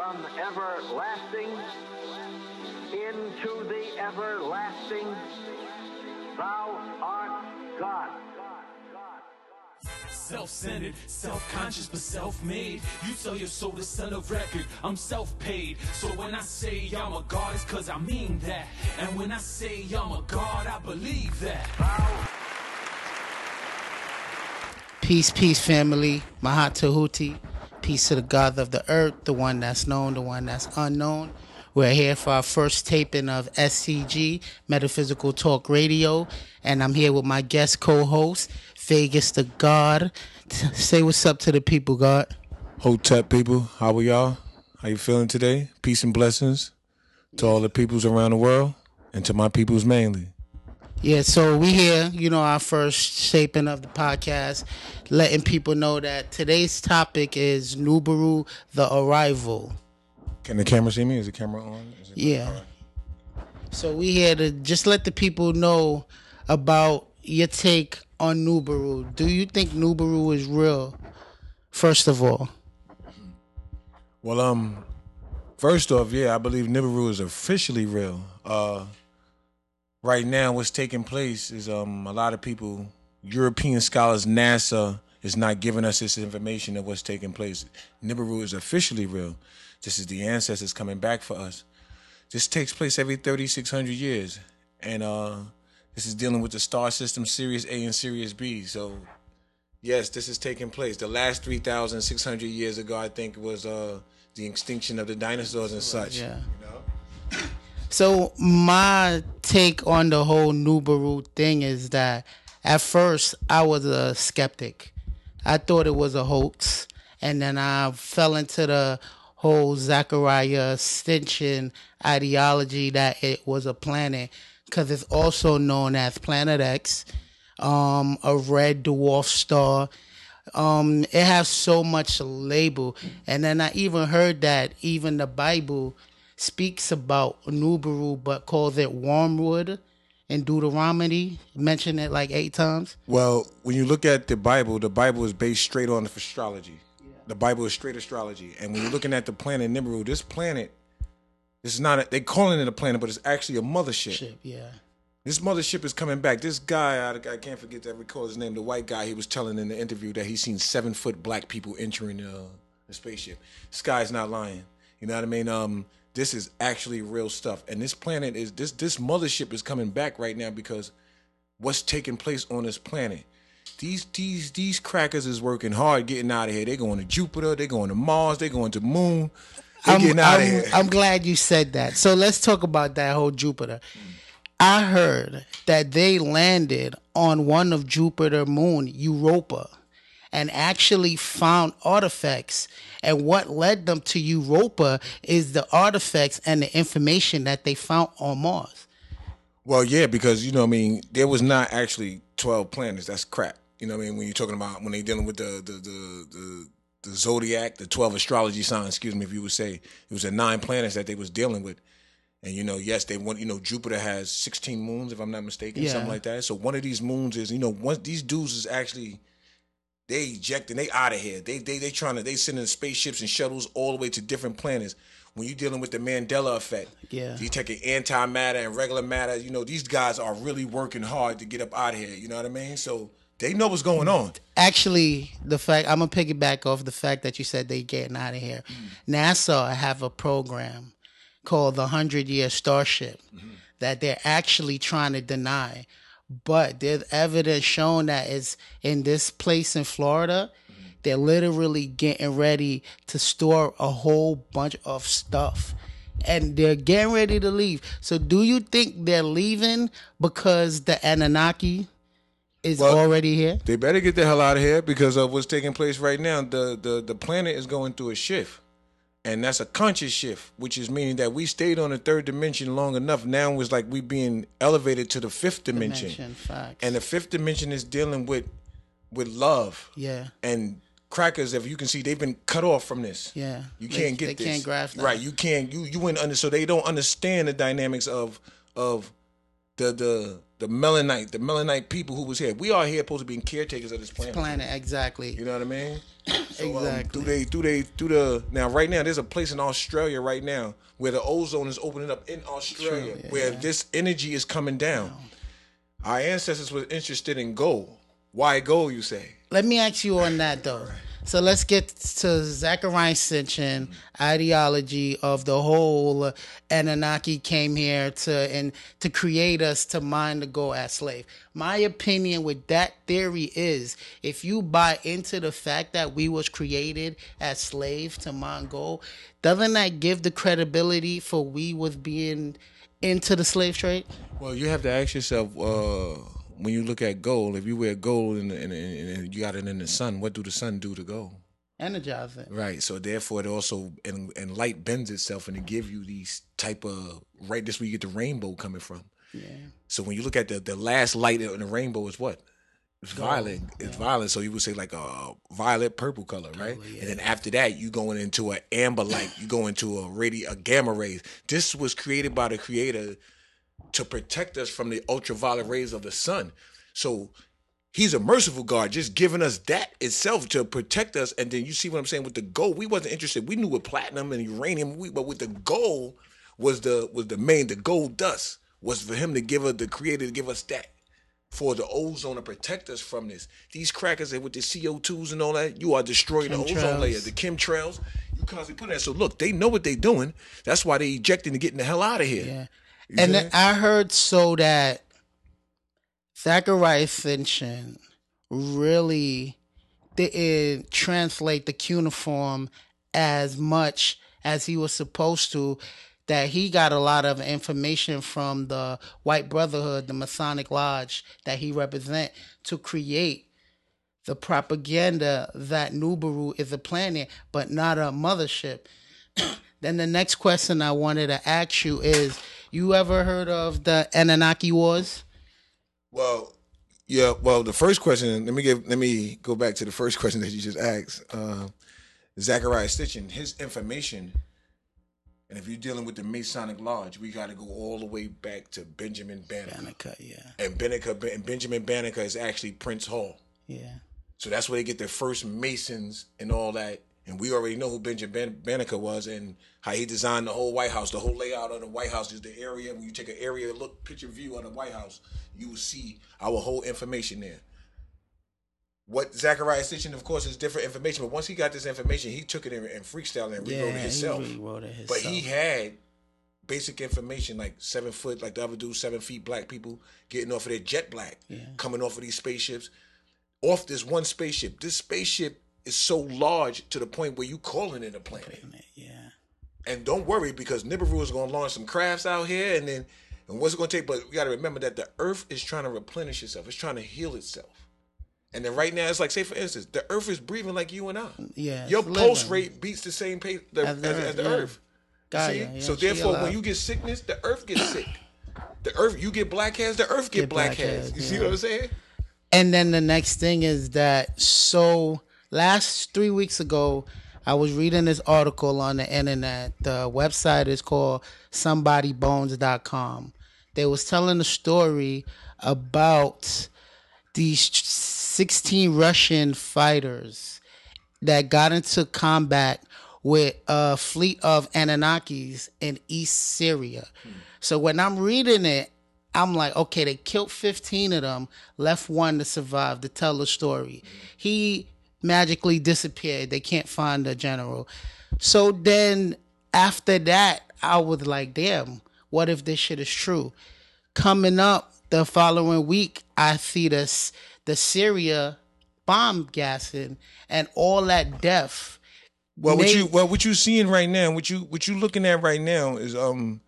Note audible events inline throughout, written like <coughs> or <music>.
from everlasting into the everlasting. Thou art God. Self-centered, self-conscious, but self-made. You sell your soul to sell a record. I'm self-paid. So when I say I'm a god, it's cause I mean that. And when I say I'm a god, I believe that. Peace, peace, family. Mahat Tahuti. Peace to the God of the earth, the one that's known, the one that's unknown. We're here for our first taping of SCG, Metaphysical Talk Radio. And I'm here with my guest co host, Vegas the God. Say what's up to the people, God. Hotep people, how are y'all? How you feeling today? Peace and blessings to all the peoples around the world and to my peoples mainly. Yeah, so we here, you know, our first shaping of the podcast, letting people know that today's topic is Nubaru the Arrival. Can the camera see me? Is the camera on? Is Yeah. Right. So we here to just let the people know about your take on Nubaru. Do you think Nubaru is real? First of all, Well, um, first off, yeah, I believe Nibiru is officially real. Uh, right now, what's taking place is um a lot of people, European scholars, NASA is not giving us this information of what's taking place. Nibiru is officially real. This is the ancestors coming back for us. This takes place every 3,600 years, and uh, this is dealing with the star system Sirius A and Sirius B. So Yes, this is taking place. The last 3,600 years ago, I think, was uh, the extinction of the dinosaurs and such. yeah. You know? So my take on the whole Nubaru thing is that at first I was a skeptic. I thought it was a hoax, and then I fell into the whole Zachariah Sitchin ideology that it was a planet because it's also known as Planet X, um, a red dwarf star. Um, it has so much label, and then I even heard that even the Bible speaks about Nubaru, but calls it wormwood in Deuteronomy. Mention it like eight times. Well, when you look at the Bible, the Bible is based straight on astrology. The Bible is straight astrology. And when you're looking at the planet Nibiru, this planet, this is not, a, they calling it a planet, but it's actually a mothership. Shit, yeah. This mothership is coming back. This guy, I, I can't forget to recall his name, the white guy, he was telling in the interview that he's seen seven foot black people entering uh, the spaceship. This guy's not lying. You know what I mean? Um, this is actually real stuff. And this planet is this this mothership is coming back right now because what's taking place on this planet. These these these crackers is working hard getting out of here. They're going to Jupiter, they're going to Mars, they're going to Moon. They I'm, getting out I'm, here. I'm glad you said that. So let's talk about that whole Jupiter. I heard that they landed on one of Jupiter moon, Europa, and actually found artifacts. And what led them to Europa is the artifacts and the information that they found on Mars. Well, yeah, because you know, I mean, there was not actually twelve planets. That's crap. You know, what I mean, when you're talking about when they dealing with the the the the, the zodiac, the twelve astrology signs. Excuse me, if you would say it was the nine planets that they was dealing with. And you know, yes, they want. You know, Jupiter has sixteen moons, if I'm not mistaken, Yeah. something like that. So one of these moons is, you know, once these dudes is actually they ejecting, they out of here. They they they trying to they sending spaceships and shuttles all the way to different planets. When you're dealing with the Mandela effect, Yeah. you taking antimatter and regular matter. You know, these guys are really working hard to get up out of here. You know what I mean? So they know what's going on. Actually, the fact I'm gonna piggyback off the fact that you said they getting out of here. Mm-hmm. NASA have a program called the Hundred Year Starship mm-hmm. that they're actually trying to deny, but there's evidence shown that it's in this place in Florida. They're literally getting ready to store a whole bunch of stuff. And they're getting ready to leave. So, do you think they're leaving because the Anunnaki is Well, already here? They better get the hell out of here because of what's taking place right now. The the the planet is going through a shift. And that's a conscious shift, which is meaning that we stayed on the third dimension long enough. Now it's like we being elevated to the fifth dimension. Dimension. And the fifth dimension is dealing with with love. Yeah. And crackers, if you can see, they've been cut off from this. Yeah. You can't get they this. can't grasp that. Right. You can't you you wouldn't under so they don't understand the dynamics of of the the the Melanite, the Melanite people who was here. We are here supposed to be caretakers of this planet. Planet, exactly. You know what I mean? <coughs> So, um, Exactly. do they do they do the now right now there's a place in Australia right now where the ozone is opening up in Australia True, yeah. where this energy is coming down. Our ancestors were interested in gold. Why gold, you say? Let me ask you on that though. So let's get to Zachariah Sitchin ideology of the whole Anunnaki came here to and to create us to mine the gold as slave. My opinion with that theory is if you buy into the fact that we was created as slave to mine gold, doesn't that give the credibility for we was being into the slave trade? Well, you have to ask yourself uh, when you look at gold. If you wear gold and, and, and, you got it in the sun, what do the sun do to gold? Energize it. Right. So therefore, it also and, and light bends itself and it give you these type of right. This where you get the rainbow coming from. Yeah. So when you look at the the last light in the rainbow is what? It's violet. It's violet. So you would say like a violet purple color, right? And then after that, you going into an amber light. You go into a radi a gamma rays. This was created by the creator to protect us from the ultraviolet rays of the sun. So he's a merciful God, just giving us that itself to protect us. And then you see what I'm saying with the gold. We wasn't interested. We knew with platinum and uranium, we, but with the gold was the was the main. The gold dust was for him to give us the creator to give us that for the ozone to protect us from this. These crackers with the CO2s and all that, you are destroying the ozone layer, the chemtrails. You constantly put that. So look, they know what they're doing. That's why they ejecting and getting the hell out of here. Yeah. You and see then that? I heard so that Zachariah Sitchin really didn't translate the cuneiform as much as he was supposed to. That he got a lot of information from the White Brotherhood, the Masonic Lodge that he represent, to create the propaganda that Nubaru is a planet but not a mothership. <clears throat> then the next question I wanted to ask you is: You ever heard of the Anunnaki Wars? Well, yeah. Well, the first question. Let me give. Let me go back to the first question that you just asked. Uh, Zachariah Sitchin, his information, and if you're dealing with the Masonic Lodge, we got to go all the way back to Benjamin Banneker. Banneker, yeah, And Banneker, and Benjamin Banneker is actually Prince Hall. yeah, So that's where they get their first Masons and all that. And we already know who Benjamin Ban- Banneker was and how he designed the whole White House. The whole layout of the White House is the area. When you take an area look, picture view of the White House, you will see our whole information there. What Zachariah Sitchin, of course, is different information. But once he got this information, he took it in, in freestyle and rewrote yeah. it himself. He rewrote it But himself. he had basic information like seven foot, like the other dude, seven feet black people getting off of their jet black, coming off of these spaceships. Off this one spaceship. This spaceship is so large to the point where you calling it a planet. yeah, And don't worry because Nibiru is gonna launch some crafts out here and then and what's it gonna take? But we gotta remember that the earth is trying to replenish itself, it's trying to heal itself. And then right now it's like, say for instance, the earth is breathing like you and I. Yeah, Your pulse living. rate beats the same pace the, as, the as earth, the yeah. earth. Gaia, see? yeah, so therefore, when you get sickness, the earth gets sick. The earth, you get black hairs, the earth get, Get black, black hairs. hairs, You see what I'm saying? And then the next thing is that so last three weeks ago, I was reading this article on the internet. The website is called somebodybones.com. They was telling a story about these 16 Russian fighters that got into combat with a fleet of Anunnakis in East Syria. So when I'm reading it, I'm like, okay, they killed 15 of them, left one to survive to tell the story. He magically disappeared. They can't find the general. So then after that, I was like, damn, what if this shit is true? Coming up the following week, I see this the Syria bomb gassing and all that death. Well, what you well what you seeing right now, what you what you looking at right now is um,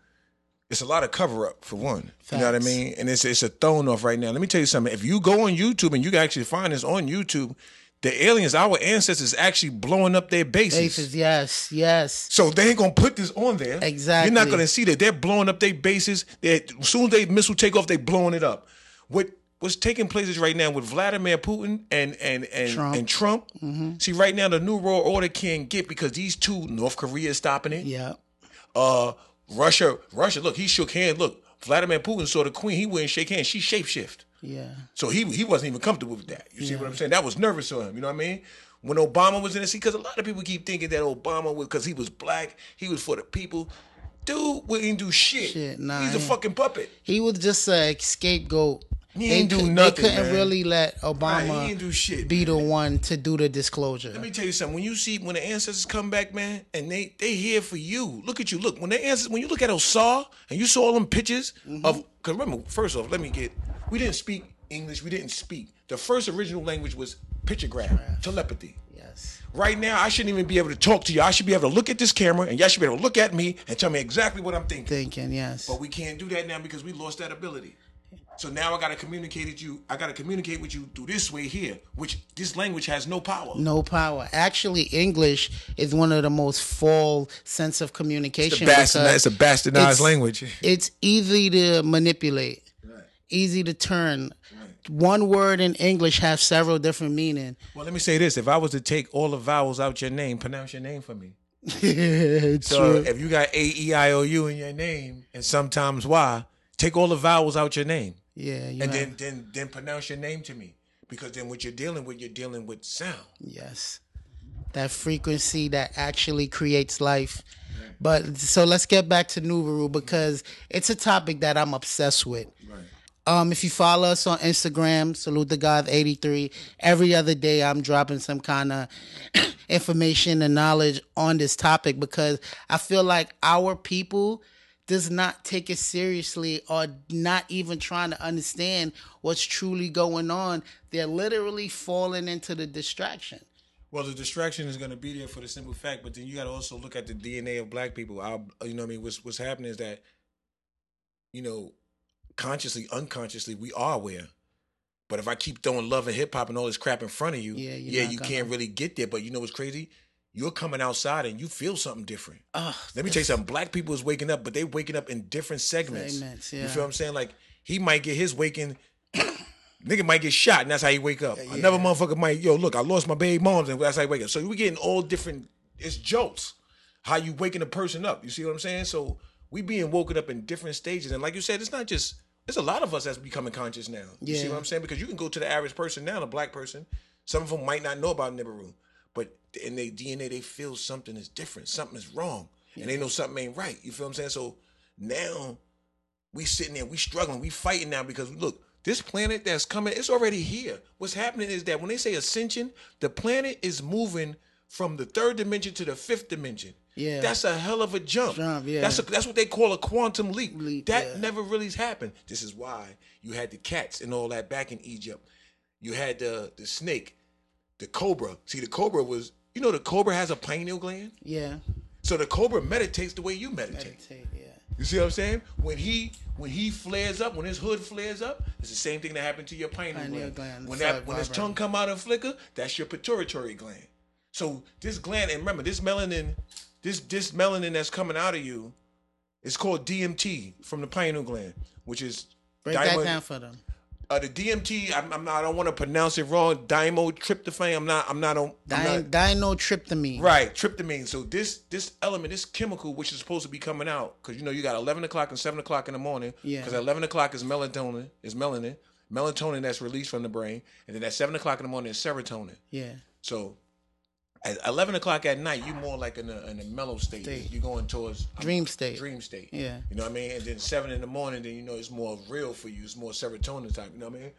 it's a lot of cover up for one. You know what I mean? And it's it's a thrown off right now. Let me tell you something. If you go on YouTube and you can actually find this on YouTube, the aliens, our ancestors, actually blowing up their bases. Bases, yes, yes. So they ain't gonna put this on there. Exactly. You're not gonna see that they're blowing up their bases. They as soon as they missile take off, they blowing it up. What what's taking places right now with Vladimir Putin and and and Trump. and Trump? Mm-hmm. See, right now the new world order can't get because these two, North Korea is stopping it. Yeah. Uh, Russia, Russia. Look, he shook hand. Look, Vladimir Putin saw the queen, he wouldn't shake hands. She shapeshift. Yeah. So he he wasn't even comfortable with that. You see what I'm saying? That was nervous for him. You know what I mean? When Obama was in the seat, because a lot of people keep thinking that Obama was because he was black, he was for the people. Dude wouldn't do shit. Shit, nah, He's a fucking puppet. He was just a scapegoat. He ain't do nothing, They couldn't man. really let Obama do shit. be the one to do the disclosure. Let me tell you something. When you see when the ancestors come back, man, and they they here for you. Look at you. Look when the ancestors. When you look at Osar and you saw all them pictures Mm-hmm. of. Cause remember, first off, let me get. We didn't speak English. We didn't speak. The first original language was pictograph, telepathy. yes. Right now, I shouldn't even be able to talk to you. I should be able to look at this camera, and y'all should be able to look at me and tell me exactly what I'm thinking. Thinking, yes. But we can't do that now because we lost that ability. So now I gotta communicate with you. I gotta communicate with you through this way here, which this language has no power. no power. Actually, English is one of the most full sense of communication. bastard- because it's a bastardized it's- language. It's easy to manipulate, easy to turn. One word in English has several different meanings. Well, let me say this: if I was to take all the vowels out your name, pronounce your name for me. <laughs> It's So true. if you got A, E, I, O, U in your name, and sometimes Y, take all the vowels out your name, Yeah, you and then then then pronounce your name to me, because then what you're dealing with, you're dealing with sound. Yes. That frequency that actually creates life. But so let's get back to Nubaru because it's a topic that I'm obsessed with. Um, if you follow us on Instagram, salute the God 83. Every other day I'm dropping some kind of <coughs> information and knowledge on this topic because I feel like our people does not take it seriously or not even trying to understand what's truly going on. They're literally falling into the distraction. Well, the distraction is going to be there for the simple fact, but then you got to also look at the DNA of black people. Our, you know, what I mean, what's what's happening is that, you know, consciously, unconsciously, we are aware. But if I keep throwing love and hip hop and all this crap in front of you, Yeah, yeah, you can't really get there. But you know what's crazy? You're coming outside and you feel something different. Ugh, Let me tell you something. Black people is waking up, but they waking up in different segments. Segments, You yeah. feel what I'm saying? Like he might get his waking. <coughs> Nigga might get shot, and that's how he wake up. Another motherfucker might, yo, look, I lost my baby moms, and that's how he wake up. So we getting all different. It's jolts. How you waking a person up? You see what I'm saying? So we being woken up in different stages, and like you said, it's not just. it's a lot of us that's becoming conscious now. You see what I'm saying? Because you can go to the average person now, the black person. Some of them might not know about Nibiru, but in their DNA, they feel something is different, something is wrong, and they know something ain't right. You feel what I'm saying? So now we sitting there, we struggling, we fighting now because look, this planet that's coming, it's already here. What's happening is that when they say ascension, the planet is moving from the third dimension to the fifth dimension. Yeah. That's a hell of a jump. Jump, yeah. That's a, that's what they call a quantum leap. Leap, that yeah. never really happened. This is why you had the cats and all that back in Egypt. You had the the snake, the cobra. See, the cobra was, you know, the cobra has a pineal gland. Yeah. So the cobra meditates the way you meditate. Meditate, yeah. You see what I'm saying? When he when he flares up, when his hood flares up, it's the same thing that happened to your pineal, Pineal gland. gland, When that when his tongue come out and flicker, that's your pituitary gland. So this gland, and remember this melanin, this this melanin that's coming out of you, is called DMT from the pineal gland, which is Break diamond- that down for them. uh, the DMT. I'm, I'm not. I don't want to pronounce it wrong. Dimotryptophan. I'm not. I'm not on. I'm Di- Dinotryptamine. Right, tryptamine. So this this element, this chemical, which is supposed to be coming out, because you know you got eleven o'clock and seven o'clock in the morning. Yeah. Because eleven o'clock is melatonin, is melanin, melatonin that's released from the brain, and then at seven o'clock in the morning is serotonin. Yeah. So at eleven o'clock at night, you're more like in a in a mellow state. State. You're going towards Dream state. dream state. Yeah. You know what I mean? And then seven in the morning, then you know it's more real for you. It's more serotonin type. You know what I mean?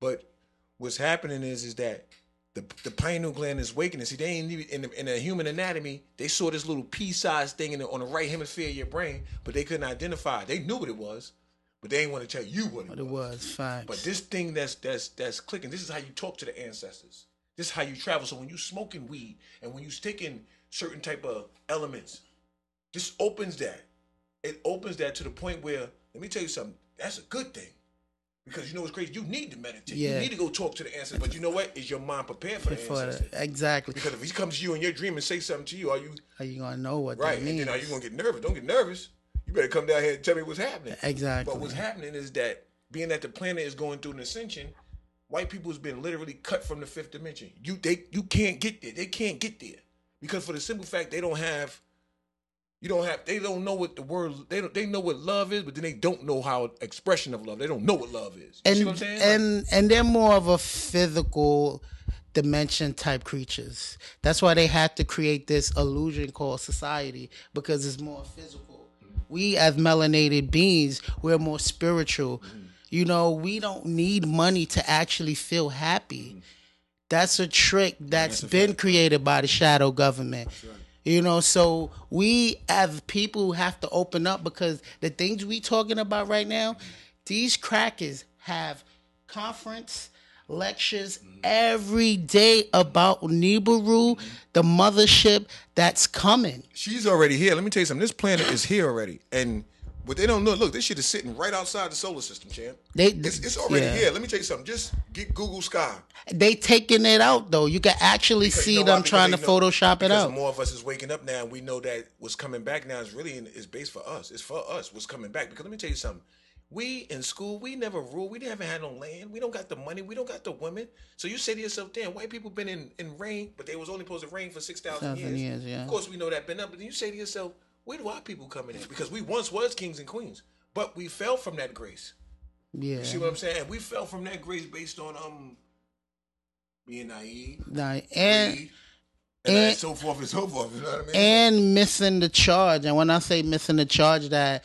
But what's happening is is that the the pineal gland is waking. See, they ain't even in the, in the human anatomy. They saw this little pea-sized thing in the, on the right hemisphere of your brain, but they couldn't identify. it. They knew what it was, but they didn't want to tell you what it What it was. was. Facts. But this thing that's that's that's clicking. This is how you talk to the ancestors. This is how you travel. So when you smoking weed and when you taking certain type of elements, this opens that. It opens that to the point where let me tell you something. That's a good thing. Because you know what's crazy? You need to meditate. Yeah. You need to go talk to the ancestors. But you know what? Is your mind prepared for the for ancestors? the, exactly. Because if he comes to you in your dream and say something to you, are you Are you gonna know what right? that And means? then are you gonna get nervous? Don't get nervous. You better come down here and tell me what's happening. Exactly. But what's happening is that being that the planet is going through an ascension, white people has been literally cut from the fifth dimension. You they you can't get there. They can't get there because for the simple fact they don't have You don't have. They don't know what the word. They don't. They know what love is, but then they don't know how expression of love. They don't know what love is. You and see what I'm saying? Like, and and they're more of a physical dimension type creatures. That's why they had to create this illusion called society because it's more physical. We as melanated beings, we're more spiritual. Mm-hmm. You know, we don't need money to actually feel happy. Mm. That's a trick that's That's a been fact. created by the shadow government. You know, so we as people have to open up because the things we talking about right now, these crackers have conference lectures mm. every day about Nibiru, mm-hmm. the mothership that's coming. she's already here. Let me tell you something. This planet is here already, and what they don't know. Look, this shit is sitting right outside the solar system, champ. They- it's, it's already yeah. here. Let me tell you something. Just get Google Sky. They taking it out though. You can actually Because see you know them why? Trying to know- Photoshop it out. More of us is waking up now, and we know that what's coming back now is really in, is based for us. It's for us. What's coming back? Because let me tell you something. We in school, we never ruled. We never had no land. We don't got the money. We don't got the women. So you say to yourself, "Damn, white people been in, in reign, but they was only supposed to reign for six thousand Thousand years. years, yeah. Of course, we know that been up. But then you say to yourself, "Where do our people coming in?" Because we once was kings and queens, but we fell from that grace. Yeah. You see what I'm saying? We fell from that grace based on um being naive, Nah, and greed, and, and- so forth and so forth. You know what I mean? and missing the charge. And when I say missing the charge, that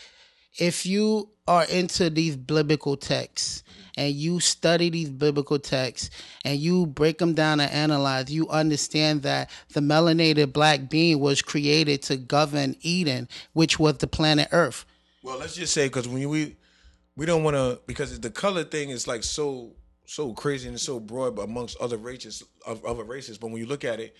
if you are into these biblical texts and you study these biblical texts and you break them down and analyze, you understand that the melanated black being was created to govern Eden, which was the planet Earth. Well, let's just say because when we we don't want to because the color thing is like so so crazy and so broad, amongst other races of other races. But when you look at it,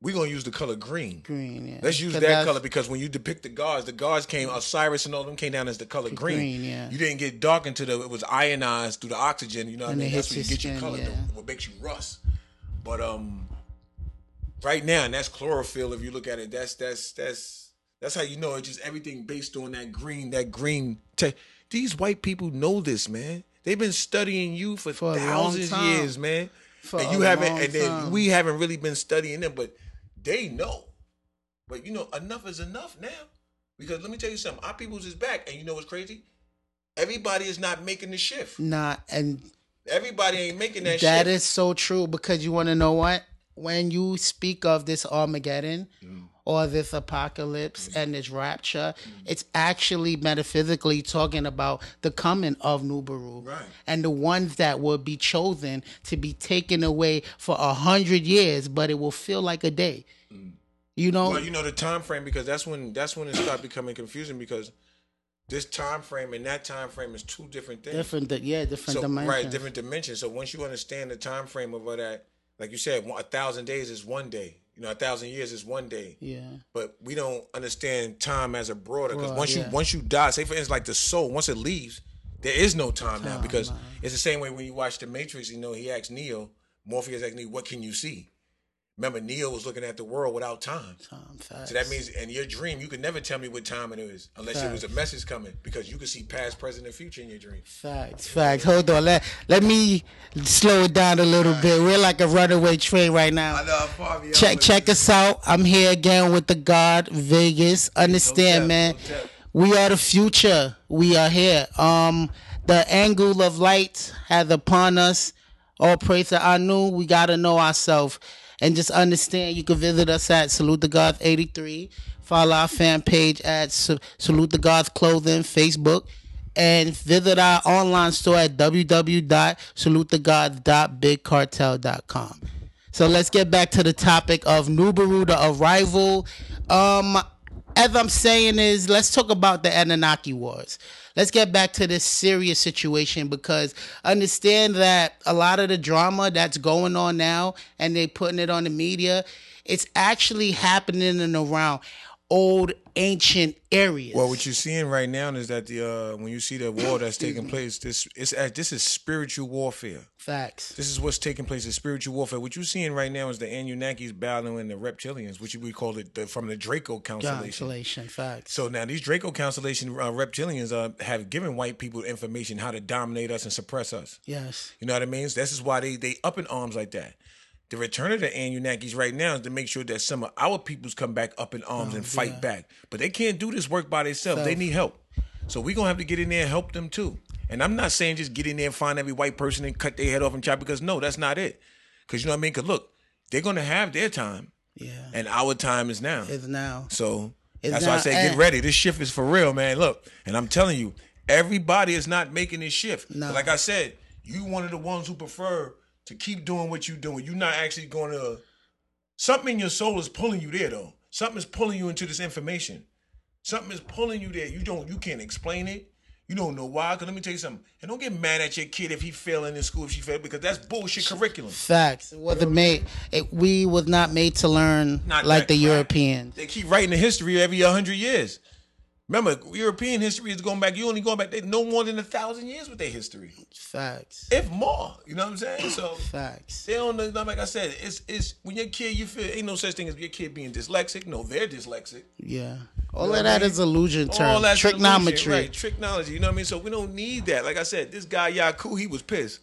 we're gonna use the color green. Green, yeah. Let's use that color because when you depict the gods, the gods came Osiris and all them came down as the color green. green, yeah. You didn't get dark into the it was ionized through the oxygen. You know what And I mean? That's what you get your skin, color. yeah. the- what makes you rust. But um, right now, and that's chlorophyll. If you look at it, that's that's that's that's how you know it's just everything based on that green. That green. Te- These white people know this, man. They've been studying you for, For thousands years, man. For and you haven't, and then time. we haven't really been studying them, but they know. But you know, enough is enough now. Because let me tell you something, our people's is back, and you know what's crazy? Everybody is not making the shift. Not and Everybody ain't making that, That shift. is so true because you want to know what? When you speak of this Armageddon Mm. Or this apocalypse and this rapture, it's actually metaphysically talking about the coming of Nubaru. Right. And the ones that will be chosen to be taken away for a hundred years, but it will feel like a day. You know? Mm. Well, you know the time frame because that's when that's when it started becoming confusing because this time frame and that time frame is two different things. different, yeah, different so, dimensions. Right, different dimensions. So once you understand the time frame of all that, like you said, a thousand days is one day. You know, a thousand years is one day. Yeah. But we don't understand time as a broader because once you once you die, say for instance, like the soul, once it leaves, there is no time, now Time, because it's the same way when you watch the Matrix. You know, he asked Neo, Morpheus asked Neo, "What can you see?" Remember, Neo was looking at the world without time. Time, facts. So that means in your dream, you could never tell me what time it is unless it was a message coming because you could see past, present, and future in your dream. Facts, facts. Hold on. Let let me slow it down a little bit. We're like a runaway train right now. know, Check check us out. I'm here again with the God Vegas. Understand, tap, man. We are the future. We are here. Um, the angle of light has upon us. All praise to Anu. We gotta know ourselves and just understand. You can visit us at Salute the God 83. Follow our fan page at Salute the Gods Clothing Facebook. And visit our online store at www.salutethegods.bigcartel.com. So let's get back to the topic of Nubaru, the arrival. Um, as I'm saying is, let's talk about the Anunnaki Wars. Let's get back to this serious situation because understand that a lot of the drama that's going on now and they putting it on the media, it's actually happening in around old ancient areas. Well, what you're seeing right now is that the uh, when you see the war that's <clears throat> taking place, this it's this is spiritual warfare. Facts. This is what's taking place in spiritual warfare. What you're seeing right now is the Anunnakis battling the reptilians, which we call it the, from the Draco constellation. Constellation. Facts. So now these Draco constellation uh, reptilians uh, have given white people information how to dominate us and suppress us. yes. You know what I mean? So this is why they they up in arms like that. The return of the Anunnakis right now is to make sure that some of our peoples come back up in arms oh, and fight Oh, yeah. back. But they can't do this work by themselves. They need help. So we're gonna have to get in there and help them too. And I'm not saying just get in there and find every white person and cut their head off and chop because no, that's not it. Because you know what I mean? Because look, they're gonna have their time, Yeah. and our time is now. It's now. So It's that's why I say get ready. This shift is for real, man. Look, and I'm telling you, everybody is not making this shift. No. Like I said, you one of the ones who prefer to keep doing what you're doing. You're not actually going to. Something in your soul is pulling you there, though. Something is pulling you into this information. Something is pulling you there. You don't. You can't explain it. You don't know why. Cause let me tell you something. And don't get mad at your kid if he failing in school if she failed because that's bullshit curriculum. Facts. It wasn't made. It, we was not made to learn Not like the crap. Europeans. They keep writing the history every hundred years. Remember, European history is going back. You only going back. They no more than a thousand years with their history, Facts. if more. You know what I'm saying? So Facts. they don't know. Like I said, it's it's when your kid, you feel ain't no such thing as your kid being dyslexic. No, they're dyslexic. Yeah. All know of that I is mean? illusion All term. that's illusion, Trigonometry. right? Trigonometry. You know what I mean? So we don't need that. Like I said, this guy Yaku, he was pissed,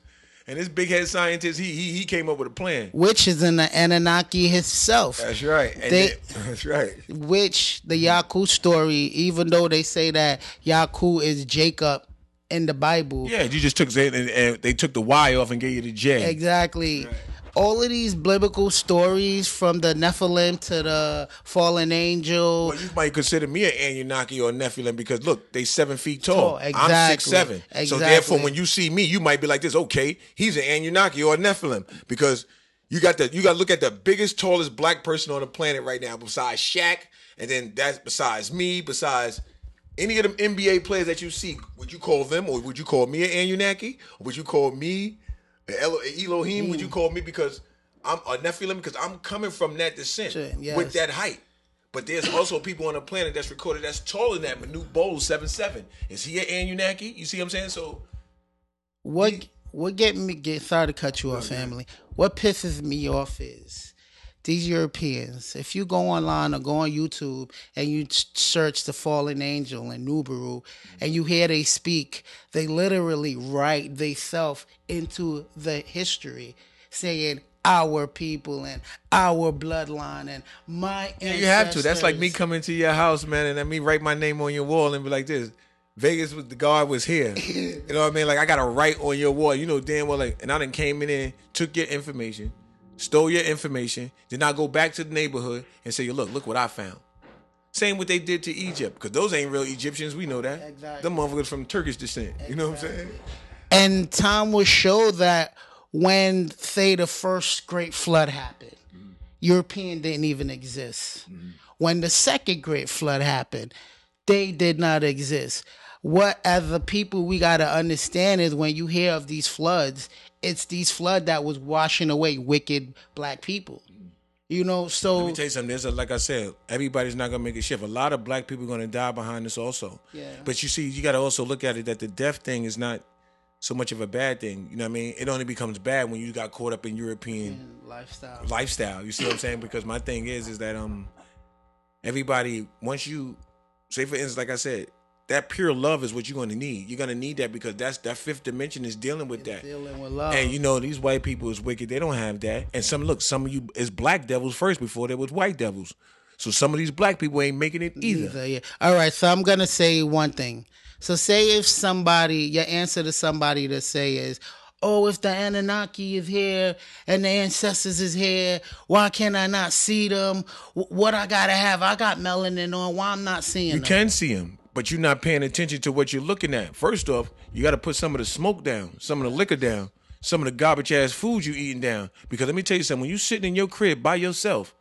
and this big head scientist, he he he came up with a plan. Which is in the Anunnaki himself. That's right. And They- <laughs> that's right. which the Yaku story, even though they say that Yaku is Jacob in the Bible, Yeah, you just took and, and they took the Y off and gave you the J. exactly. All of these biblical stories from the Nephilim to the fallen angel, Well, you might consider me an Anunnaki or a Nephilim because look, they seven feet tall. Tall, I'm six seven. So therefore, when you see me, you might be like this. Okay, he's an Anunnaki or a Nephilim because you got the you got to look at the biggest, tallest black person on the planet right now, besides Shaq, and then that's besides me, besides. Any of them NBA players that you see, would you call them, or would you call me an Anunnaki, or would you call me Elo- Elohim? Would you call me because I'm a Nephilim because I'm coming from that descent Sure, yes. with that height. But there's also people on the planet that's recorded that's taller than that. Manute Bowles, seven seven. Is he an Anunnaki? You see what I'm saying? So what what get me get sorry to cut you off, family. What pisses me off is these Europeans. If you go online or go on YouTube and you search the fallen angel and Nubaru and you hear they speak, they literally write themselves into the history, saying our people and our bloodline and my you have to. That's like me coming to your house, man, and let me write my name on your wall and be like this. Vegas was the guard was here. <laughs> you know what I mean? Like I got to write on your wall. You know damn well like and I done came in and took your information, stole your information, then I go back to the neighborhood and say, look, look what I found. Same what they did to Egypt, because those ain't real Egyptians. We know that. Exactly. Them motherfuckers from Turkish descent. You know what I'm saying? And time will show that when, say, the first great flood happened, mm-hmm. European didn't even exist. Mm-hmm. When the second great flood happened, they did not exist. What, as a people, we got to understand is when you hear of these floods, it's these flood that was washing away wicked black people. You know, so Let me tell you something. There's a, like I said, everybody's not gonna make a shift. A lot of black people are gonna die behind this also. Yeah. But you see, you got to also look at it that the death thing is not so much of a bad thing. You know what I mean? It only becomes bad when you got caught up in European lifestyle. lifestyle. You see what I'm saying? Because my thing is, is that um, everybody once you say for instance, like I said, that pure love is what you're gonna need. You're gonna need that because that's that fifth dimension is dealing with that. Dealing with love. And you know these white people is wicked. They don't have that. And some look, some of you is black devils first before there was white devils. So some of these black people ain't making it either. Either, yeah. All right, so I'm gonna say one thing. So say if somebody, your answer to somebody to say is, "Oh, if the Anunnaki is here and the ancestors is here, why can I not see them? Wh- What I gotta have? I got melanin on. Why I'm not seeing You them? can see them, but you're not paying attention to what you're looking at. First off, you got to put some of the smoke down, some of the liquor down, some of the garbage ass food you eating down. Because let me tell you something: when you sitting in your crib by yourself,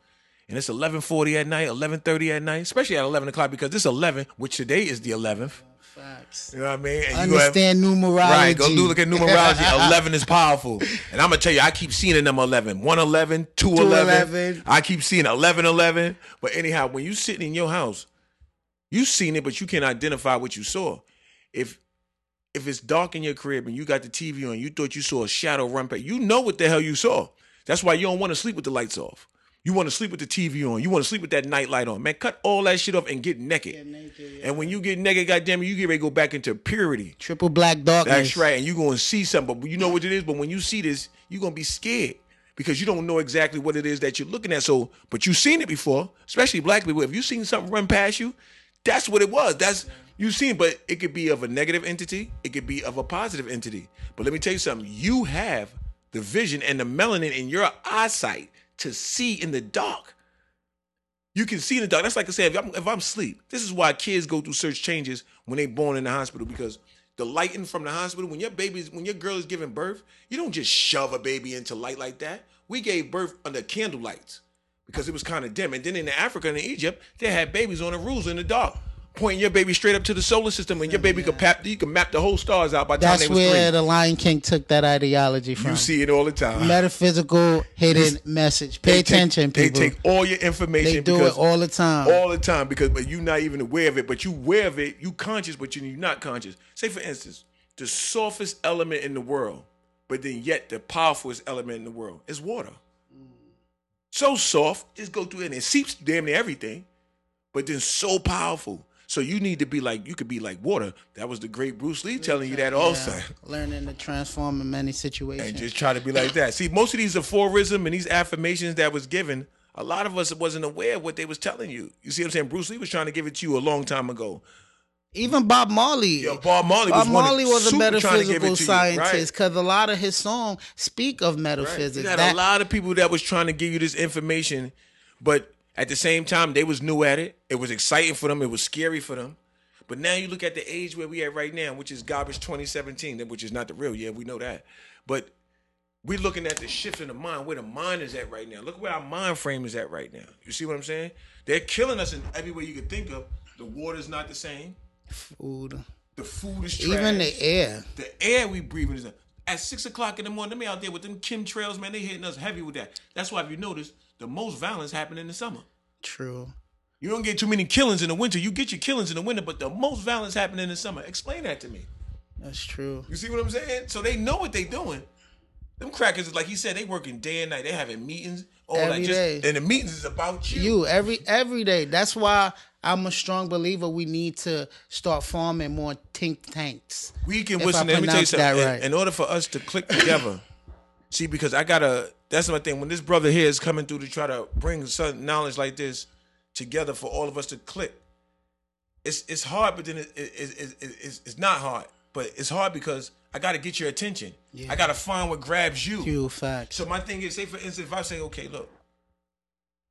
and it's 11:40 at night, 11:30 at night, especially at 11 o'clock, because this 11, which today is the 11th. Facts. You know what I mean? And you Understand numerology. Right, go do look at numerology. <laughs> 11 is powerful. And I'm going to tell you, I keep seeing the number 11. 111, 211. 211. I keep seeing 11, 11. But anyhow, when you sitting in your house, you seen it, but you can't identify what you saw. If if it's dark in your crib and you got the TV on, you thought you saw a shadow run past, you know what the hell you saw. That's why you don't want to sleep with the lights off. You want to sleep with the TV on. You want to sleep with that night light on. Man, cut all that shit off and get naked. And when you get naked, goddamn it, you get ready to go back into purity. Triple black darkness. That's right. And you're going to see something. But you know what it is? But when you see this, you're going to be scared. because you don't know exactly what it is that you're looking at. So, but you've seen it before, especially black people. If you've seen something run past you, that's what it was. That's you've seen, but it could be of a negative entity, it could be of a positive entity. But let me tell you something: you have the vision and the melanin in your eyesight to see in the dark. You can see in the dark. That's like I said, if I'm, if I'm asleep, this is why kids go through search changes when they born in the hospital because the lighting from the hospital, when your baby's, when your girl is giving birth, you don't just shove a baby into light like that. We gave birth under candle lights because it was kind of dim. And then in Africa and in Egypt, they had babies on the rules in the dark, pointing your baby straight up to the solar system, and your baby could map, you could map the whole stars out by the That's time they was where three. the Lion King took that ideology from. You see it all the time. metaphysical hidden message. Pay They take- attention, people. They take all your information. They do it all the time. all the time because but you're not even aware of it. But you aware of it. You conscious, but you're not conscious. Say for instance, the softest element in the world, but then yet the powerfulest element in the world is water. So soft, just go through it and it seeps damn near everything, but then so powerful. So you need to be like you could be like water. That was the great Bruce Lee telling you that also. Yeah, learning to transform in many situations. and just try to be like that. See, most of these aphorism and these affirmations that was given, a lot of us wasn't aware of what they was telling you. You see what I'm saying? Bruce Lee was trying to give it to you a long time ago. Even Bob Marley. Yeah, Bob Marley Bob was Marley was a super trying to give it metaphysical scientist right? because a lot of his songs speak of Right. metaphysics. You had That- a lot of people that was trying to give you this information, but at the same time, they was new at it. It was exciting for them. It was scary for them. But now you look at the age where we at right now, which is garbage 2017, which is not the real. Yeah, we know that. But we're looking at the shift in the mind, where the mind is at right now. Look where our mind frame is at right now. You see what I'm saying? They're killing us in every way you could think of. The water's not the same. Food. The food is trash. Even the air. The air we breathing is at six o'clock in the morning. Them out there with them chemtrails, man. They hitting us heavy with that. That's why if you notice, the most violence happen in the summer. True. You don't get too many killings in the winter. You get your killings in the winter, but the most violence happen in the summer. Explain that to me. That's true. You see what I'm saying? So they know what they doing. Them crackers, like he said, they working day and night. They having meetings, all. Every Just, day. And the meetings is about you. You every every day. That's why I'm a strong believer. We need to start forming more think tanks. We can listen. Let me tell you that something. Right. In, order for us to click together, <laughs> see, because I gotta. That's my thing. When this brother here is coming through to try to bring some knowledge like this together for all of us to click, it's it's hard, but then it, it, it, it, it's, it's not hard. But it's hard because I got to get your attention. Yeah. I got to find what grabs you. Few facts. So my thing is, say for instance, if I say, okay, look,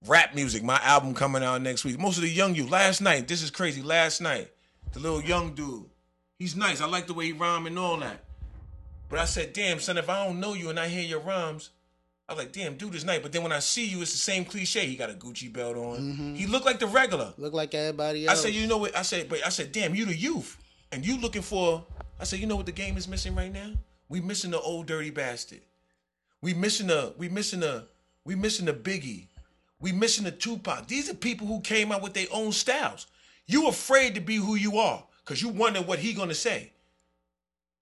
rap music, my album coming out next week. Most of the young you, last night, this is crazy. Last night, the little young dude, he's nice. I like the way he rhyme and all that. But I said, damn, son, if I don't know you and I hear your rhymes, I was like, damn, dude is nice. But then when I see you, it's the same cliche. He got a Gucci belt on. Mm-hmm. He looked like the regular. Look like everybody else. I said, you know what? I said, but I said, damn, you the youth, and you looking for. I said, you know what the game is missing right now? We missing the old dirty bastard. We missing the. We missing the. We missing the Biggie. We missing the Tupac. These are people who came out with their own styles. You afraid to be who you are because you wonder what he gonna say.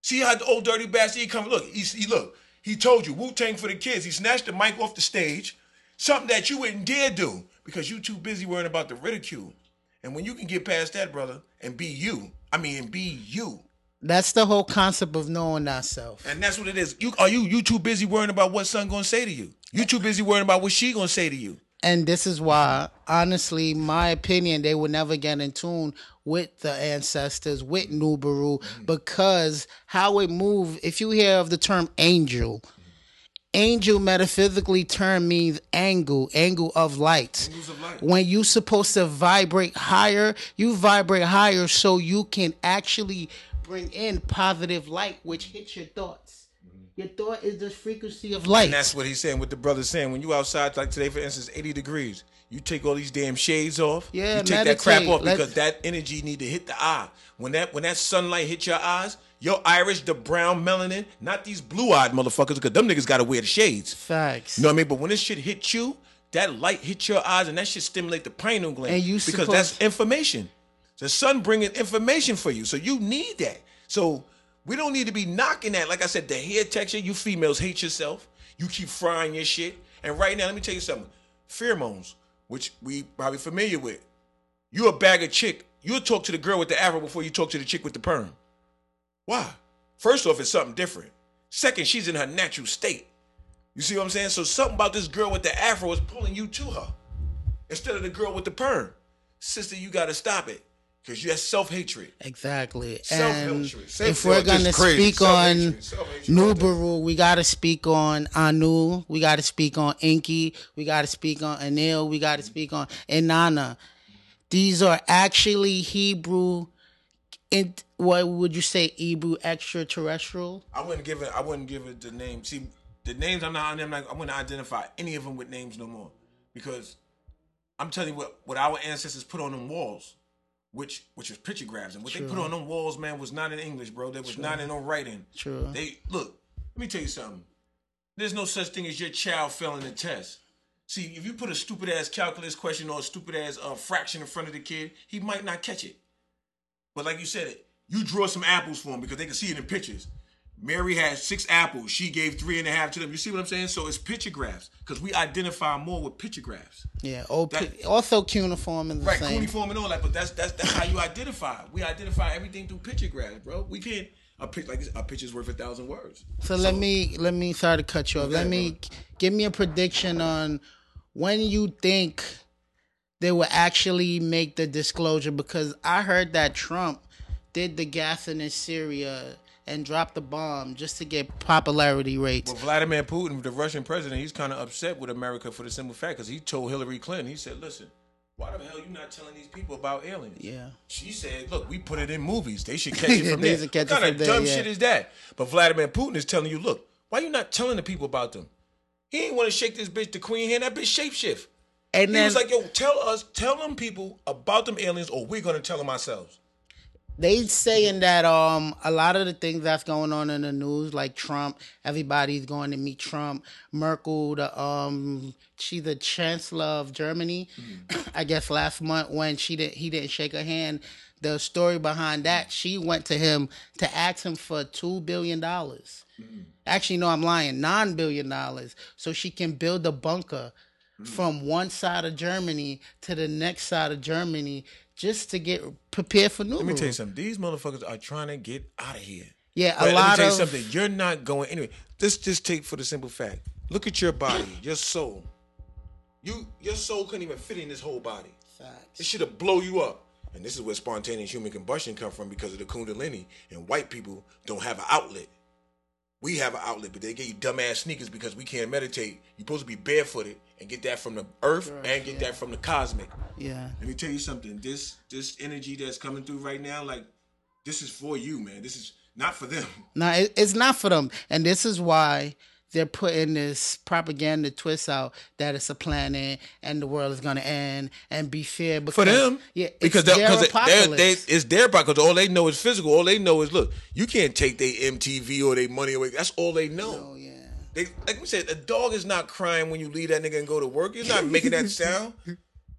See how the old dirty bastard he come. Look, he, he look. He told you Wu Tang for the kids. He snatched the mic off the stage. Something that you wouldn't dare do because you too busy worrying about the ridicule. And when you can get past that, brother, and be you, I mean, be you. That's the whole concept of knowing thyself. And that's what it is. You are you you too busy worrying about what son gonna say to you. You too busy worrying about what she gonna say to you. And this is why, honestly, my opinion, they would never get in tune with the ancestors, with Nubaru, because how it move if you hear of the term angel, angel metaphysically term means angle, angle of light. of light. When you supposed to vibrate higher, you vibrate higher so you can actually bring in positive light, which hits your thoughts. Your thought is the frequency of light. And that's what he's saying. What the brother's saying. When you outside, like today, for instance, eighty degrees, you take all these damn shades off. Yeah, you take that crap meditate. off Let- because that energy need to hit the eye. When that when that sunlight hit your eyes, your iris, the brown melanin, not these blue eyed motherfuckers, because them niggas gotta wear the shades. Facts. You know what I mean? But when this shit hit you, that light hit your eyes, and that shit stimulate the pineal gland. And you because supposed- that's information. The sun bringing information for you, so you need that. So we don't need to be knocking that. Like I said, the hair texture. You females hate yourself. You keep frying your shit. And right now, let me tell you something. Pheromones, which we probably familiar with. You a bag of chick. You'll talk to the girl with the afro before you talk to the chick with the perm. Why? First off, it's something different. Second, she's in her natural state. You see what I'm saying? So something about this girl with the afro is pulling you to her instead of the girl with the perm. Sister, you got to stop it because you have self hatred. Exactly. And Self-hatred. Self- if we're gonna crazy. speak on Self-hatred. Self-hatred all day. Nubaru, we gotta speak on Anu. We gotta speak on Enki. We gotta speak on Anil. We gotta speak on Inanna. These are actually Hebrew. In what would you say? Hebrew extraterrestrial. I wouldn't give it. I wouldn't give it the name. See, the names. I'm not. I'm not. I'm going to identify any of them with names no more because I'm telling you what. What our ancestors put on them walls, which which was pictographs, and what they put on them walls, man, was not in English, bro. That was not in no writing. True. They look. Let me tell you something. There's no such thing as your child failing the test. See, if you put a stupid ass calculus question or a stupid ass uh, fraction in front of the kid, he might not catch it. But like you said, it you draw some apples for him because they can see it in pictures. Mary had six apples. She gave three and a half to them. You see what I'm saying? So it's pictographs because we identify more with pictographs. Yeah. Oh, That- pi- also cuneiform is the Right, same. cuneiform and all that, but that's that's that's how you identify. We identify everything through pictographs, bro. We can't a pic like a picture's worth a thousand words. So, let me let me sorry to cut you off. Let ahead, me give me a prediction on when you think they will actually make the disclosure because I heard that Trump did the gassing in Syria and drop the bomb just to get popularity rates. Well, Vladimir Putin, the Russian president, he's kind of upset with America for the simple fact because he told Hillary Clinton, he said, "Listen, why the hell you not telling these people about aliens?" Yeah. She said, "Look, we put it in movies. They should <laughs> catch it from there. what kind of there, dumb yeah. shit is that?" But Vladimir Putin is telling you, "Look, why you not telling the people about them?" He ain't want to shake this bitch, the queen hand. That bitch shapeshift. And He then was like, "Yo, tell us, tell them people about them aliens, or we're gonna tell them ourselves." They saying that um a lot of the things that's going on in the news, like Trump, everybody's going to meet Trump. Merkel, the um she's the chancellor of Germany. <laughs> I guess last month when she didn't he didn't shake her hand. The story behind that, she went to him to ask him for two billion dollars. Actually, no, I'm lying, nine billion dollars, so she can build a bunker from one side of Germany to the next side of Germany just to get prepared for new. Let me tell you something. These motherfuckers are trying to get out of here. Yeah, a But let me lot tell you of something. You're not going anyway. This just take for the simple fact. Look at your body, <coughs> your soul. You, your soul couldn't even fit in this whole body. Facts. It should have blow you up. And this is where spontaneous human combustion come from because of the Kundalini. And white people don't have an outlet. We have an outlet, but they give you dumbass sneakers because we can't meditate. You're supposed to be barefooted and get that from the earth and get that from the cosmic. Yeah. Let me tell you something. This this energy that's coming through right now, like this is for you, man. This is not for them. <laughs> No, it, it's not for them, and this is why they're putting this propaganda twist out that it's a planet and the world is gonna end and be fair because, For them, yeah, it's because their they, because they, apocalypse. they, it's their because all they know is physical. All they know is look. You can't take their MTV or their money away. That's all they know. oh yeah. They, like we said, a dog is not crying when you leave that nigga and go to work. He's not making that sound.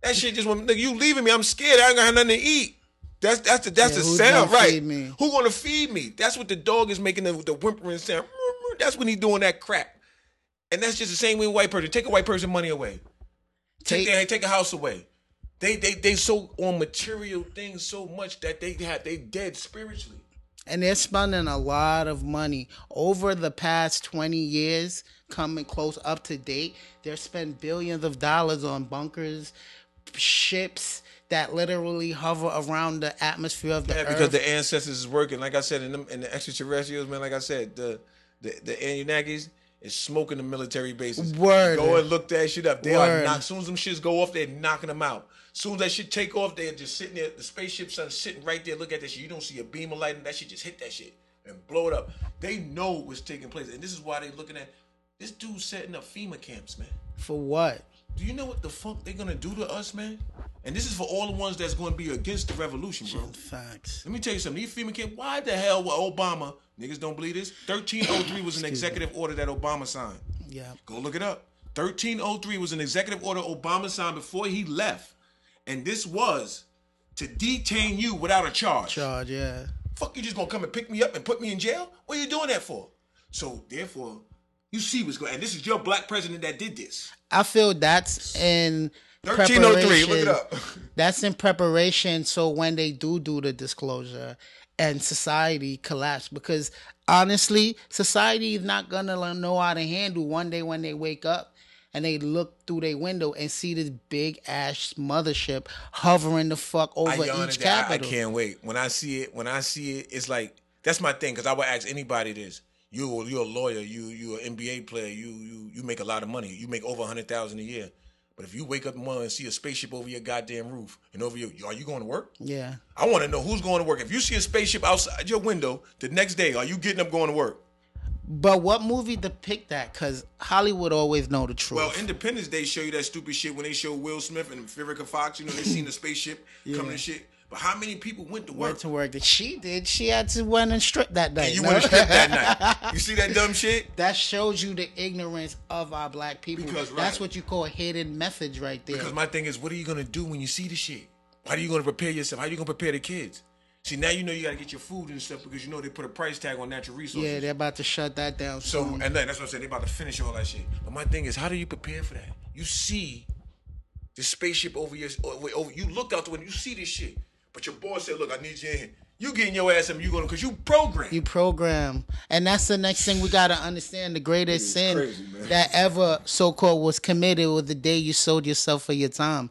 That shit just want nigga, you leaving me. I'm scared. I ain't gonna have nothing to eat. That's that's the that's Yeah, the sound, right? Who gonna feed me? That's what the dog is making the, the whimpering sound. That's when he's doing that crap. And that's just the same way with white person. Take a white person money away. Take Take- their, take a house away. They they they so on material things so much that they have they dead spiritually. And they're spending a lot of money over the past 20 years coming close up to date they're spending billions of dollars on bunkers ships that literally hover around the atmosphere of the Yeah, earth because the ancestors is working. Like I said, in, them, in the extraterrestrials, man. Like I said, the the the Anunnakis is smoking the military bases. Word. Go and look that shit up. They Word. are not. As soon as them shits go off, they're knocking them out. Soon as that shit take off, they're just sitting there. The spaceship's sitting right there. Look at that shit. You don't see a beam of light, and that shit just hit that shit and blow it up. They know what's taking place, and this is why they're looking at this dude setting up FEMA camps, man. for what Do you know what the fuck they're gonna do to us, man? And this is for all the ones that's going to be against the revolution, bro. facts Let me tell you something. These FEMA camp, why the hell would Obama, niggas don't believe this? 1303 was an executive order that Obama signed. yeah Go look it up. 1303 was an executive order Obama signed before he left. And this was to detain you without a charge. charge yeah Fuck, you just gonna come and pick me up and put me in jail? What are you doing that for? So, therefore, you see what's going And this is your black president that did this. I feel that's in 1303. Look it up. <laughs> That's in preparation. So when they do do the disclosure, and society collapse, because honestly, society is not gonna know how to handle one day when they wake up and they look through their window and see this big ass mothership hovering the fuck over each that. I, I can't wait. When I see it, when I see it, it's like that's my thing. Because I would ask anybody this: you, you're a lawyer, you, you're an NBA player, you, you, you make a lot of money. You make over a hundred thousand a year. But if you wake up morning and see a spaceship over your goddamn roof and over your, are you going to work? Yeah. I want to know who's going to work. If you see a spaceship outside your window the next day, are you getting up going to work? But what movie depict that? Because Hollywood always know the truth. Well, Independence Day show you that stupid shit when they show Will Smith and Vivica Fox. You know, they seen the spaceship coming and shit. But how many people went to work? went to work that she did. She had to went and strip that night. and you no? went to strip that night. <laughs> You see that dumb shit? That shows you the ignorance of our black people. Because, That's what you call hidden methods right there. Because my thing is, what are you gonna do when you see the shit? How are you gonna prepare yourself? How are you gonna prepare the kids? See, now you know you gotta get your food and stuff because you know they put a price tag on natural resources. yeah, they're about to shut that down So soon. and then that's what I'm saying. They about to finish all that shit. But my thing is, how do you prepare for that? You see the spaceship over your over, over you look out the window, you see this shit. But your boss said, "Look, I need you in here." You getting your ass in, you going because you program. you program, and that's the next thing we gotta understand. The greatest sin crazy, that ever so-called was committed was the day you sold yourself for your time.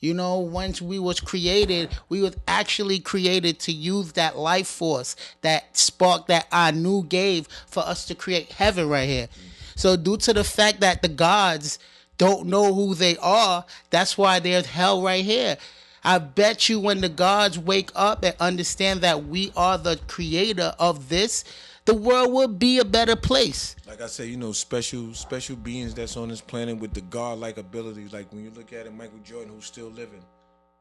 You know, once we was created, we was actually created to use that life force, that spark that Anu gave for us to create heaven right here. So due to the fact that the gods don't know who they are, that's why there's hell right here. I bet you when the gods wake up and understand that we are the creator of this, the world will be a better place. like I said, you know, special special beings that's on this planet with the godlike abilities. Like when you look at it, Michael Jordan, who's still living.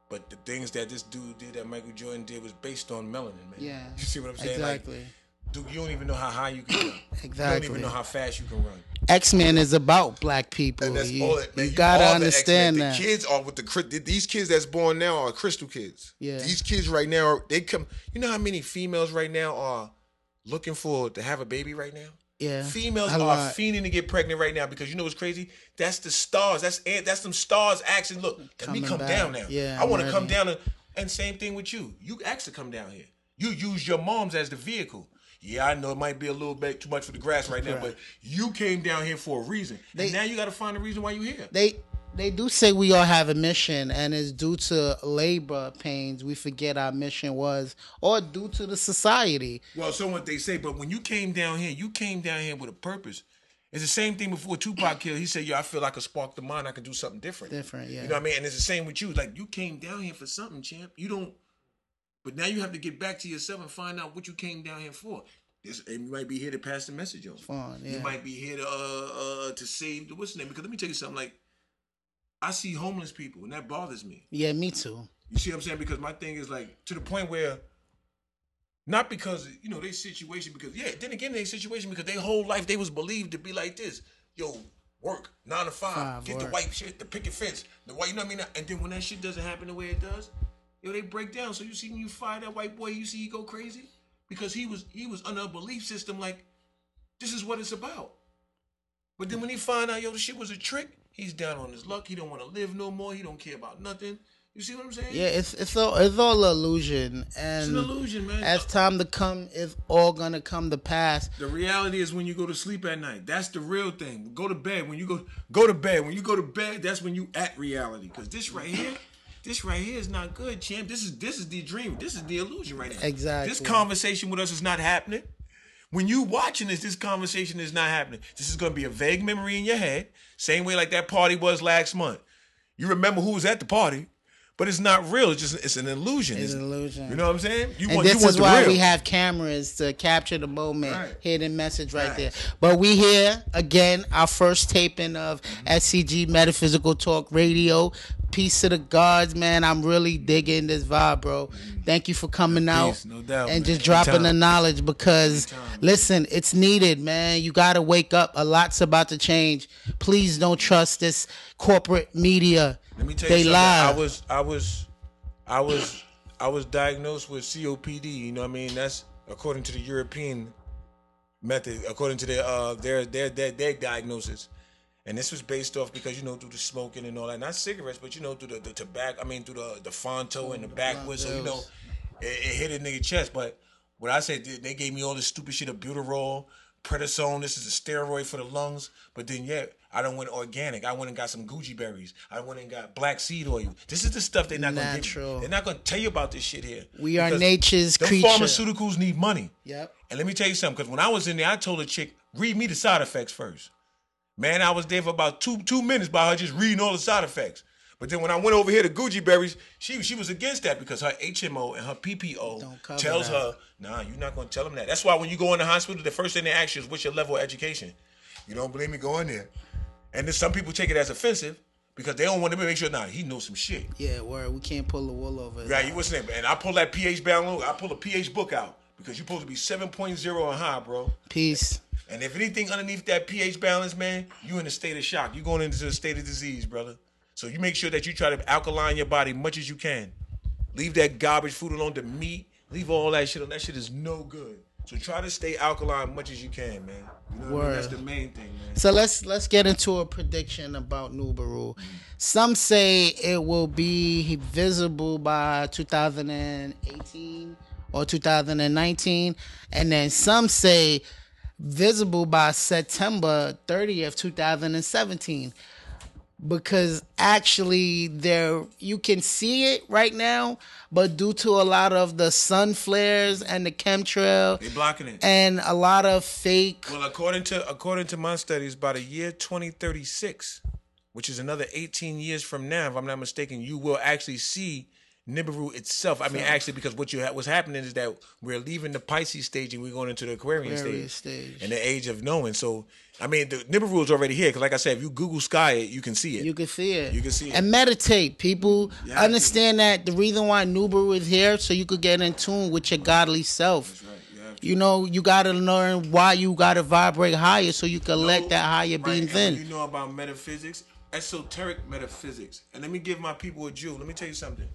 But the things that this dude did, that Michael Jordan did, was based on melanin, man. Yeah, <laughs> You see what I'm saying? exactly. Like, dude, you don't even know how high you can run. Exactly. You don't even know how fast you can run. X Men is about black people. And that's you all it, man. you You gotta understand that. The kids are with the these kids that's born now are crystal kids. Yeah. These kids right now are they come. You know how many females right now are looking for to have a baby right now? Yeah, Females are lot. fiending to get pregnant right now because you know what's crazy? That's the stars. That's that's some stars asking, look, let me come back. down now. Yeah, I want to come down and, and same thing with you. You asked to come down here. You use your moms as the vehicle. Yeah, I know it might be a little bit too much for the grass right now, but you came down here for a reason. They- and now you got to find a reason why you're here. they they do say we all have a mission and it's due to labor pains we forget our mission was or due to the society Well, so what they say, but when you came down here, you came down here with a purpose. It's the same thing before Tupac killed. He said, "Yo, I feel like a spark the mind. I can do something different." Different, yeah. You know what I mean? And it's the same with you. Like you came down here for something, champ. You don't. But now you have to get back to yourself and find out what you came down here for. This, and you might be here to pass the message on. Fun, You might be here to uh, uh to save the what's the name? Because let me tell you something. Like I see homeless people, and that bothers me. yeah me too You see what I'm saying? Because my thing is like to the point where not because you know their situation, because yeah, then again their situation because their whole life they was believed to be like this. Yo, work nine to five, Five, get the white shit, the picket fence, the white. You know what I mean? And then when that shit doesn't happen the way it does, yo, they break down. So you see when you fire that white boy, you see he go crazy because he was he was under a belief system like this is what it's about. But then when he find out yo the shit was a trick, he's down on his luck. He don't want to live no more. He don't care about nothing. You see what I'm saying? yeah it's it's all it's all illusion and It's an illusion, man. as time to come it's all gonna come to pass the reality is when you go to sleep at night. That's the real thing. Go to bed. When you go go to bed. When you go to bed, that's when you at reality. Cause this right here, this right here is not good, champ. This is this is the dream. This is the illusion right now. Exactly. This conversation with us is not happening. When you watching this, this conversation is not happening. This is gonna be a vague memory in your head. Same way like that party was last month. You remember who was at the party, but it's not real. It's just it's an illusion. It's an illusion. You know what I'm saying? You and want, this you is why we have cameras to capture the moment, Right. hidden message right Right. there. But we here again, our first taping of Mm-hmm. SCG Metaphysical Talk Radio. Peace to the gods, man. I'm really digging this vibe, bro. Thank you for coming out Peace, no doubt, and man. just dropping the knowledge because listen, it's needed, man. You got to wake up. A lot's about to change. Please don't trust this corporate media. Let me tell you they something. lie. I was, I was, I was, I was diagnosed with COPD. You know what I mean? That's according to the European method, according to their uh their their their, their diagnosis. And this was based off because you know through the smoking and all that, not cigarettes, but you know through the, the tobacco. I mean through the the Fonto and the back whistle. You know, it, it hit a nigga chest. But what I said, they- they gave me all this stupid shit of Buterol, prednisone. This is a steroid for the lungs. But then yeah, I don't went organic. I went and got some goji berries. I went and got black seed oil. This is the stuff they're not gonna give you. Natural. They're not gonna tell you about this shit here. We are nature's creature. Pharmaceuticals need money. Yep. And let me tell you something, because when I was in there, I told a chick, read me the side effects first. Man, I was there for about two two minutes by her just reading all the side effects. But then when I went over here to Goji Berries, she she was against that because her HMO and her PPO tells that. her, nah, you're not gonna tell them that. That's why when you go in the hospital, the first thing they ask you is what's your level of education. You don't believe me? Go in there. And then some people take it as offensive because they don't want to make sure, nah, he knows some shit. Yeah, word. We can't pull the wool over. Right, you what's name? And I pull that pH balance, I pull a pH book out because you're supposed to be 7.0 and high, bro. Peace. And if anything underneath that pH balance, man, you in a state of shock. You're going into a state of disease, brother. So you make sure that you try to alkaline your body much as you can. Leave that garbage food alone, the meat, leave all that shit on. That shit is no good. So try to stay alkaline much as you can, man. You know what I mean? That's the main thing, man. So let's let's get into a prediction about Nubaru. Some say it will be visible by 2018 or 2019, and then some say visible by September 30th, 2017. Because actually, there you can see it right now, but due to a lot of the sun flares and the chemtrail They blocking it. and a lot of fake Well, according to according to my studies, by the year 2036, which is another 18 years from now, if I'm not mistaken, you will actually see Nibiru itself. I mean, actually, because what you ha- what's happening is that we're leaving the Pisces stage and we're going into the Aquarian Aquarius stage, stage. and the age of knowing. So, I mean, the Nibiru is already here. Because, like I said, if you Google Sky it, you can see it. You can see it. You can see it. And meditate, people. Yeah, Understand that the reason why Nibiru is here so you could get in tune with your godly self. right. You You know, you gotta learn why you gotta vibrate higher so you can let that higher Right, beings and in. You know about metaphysics, esoteric metaphysics. And let me give my people a jewel. Let me tell you something.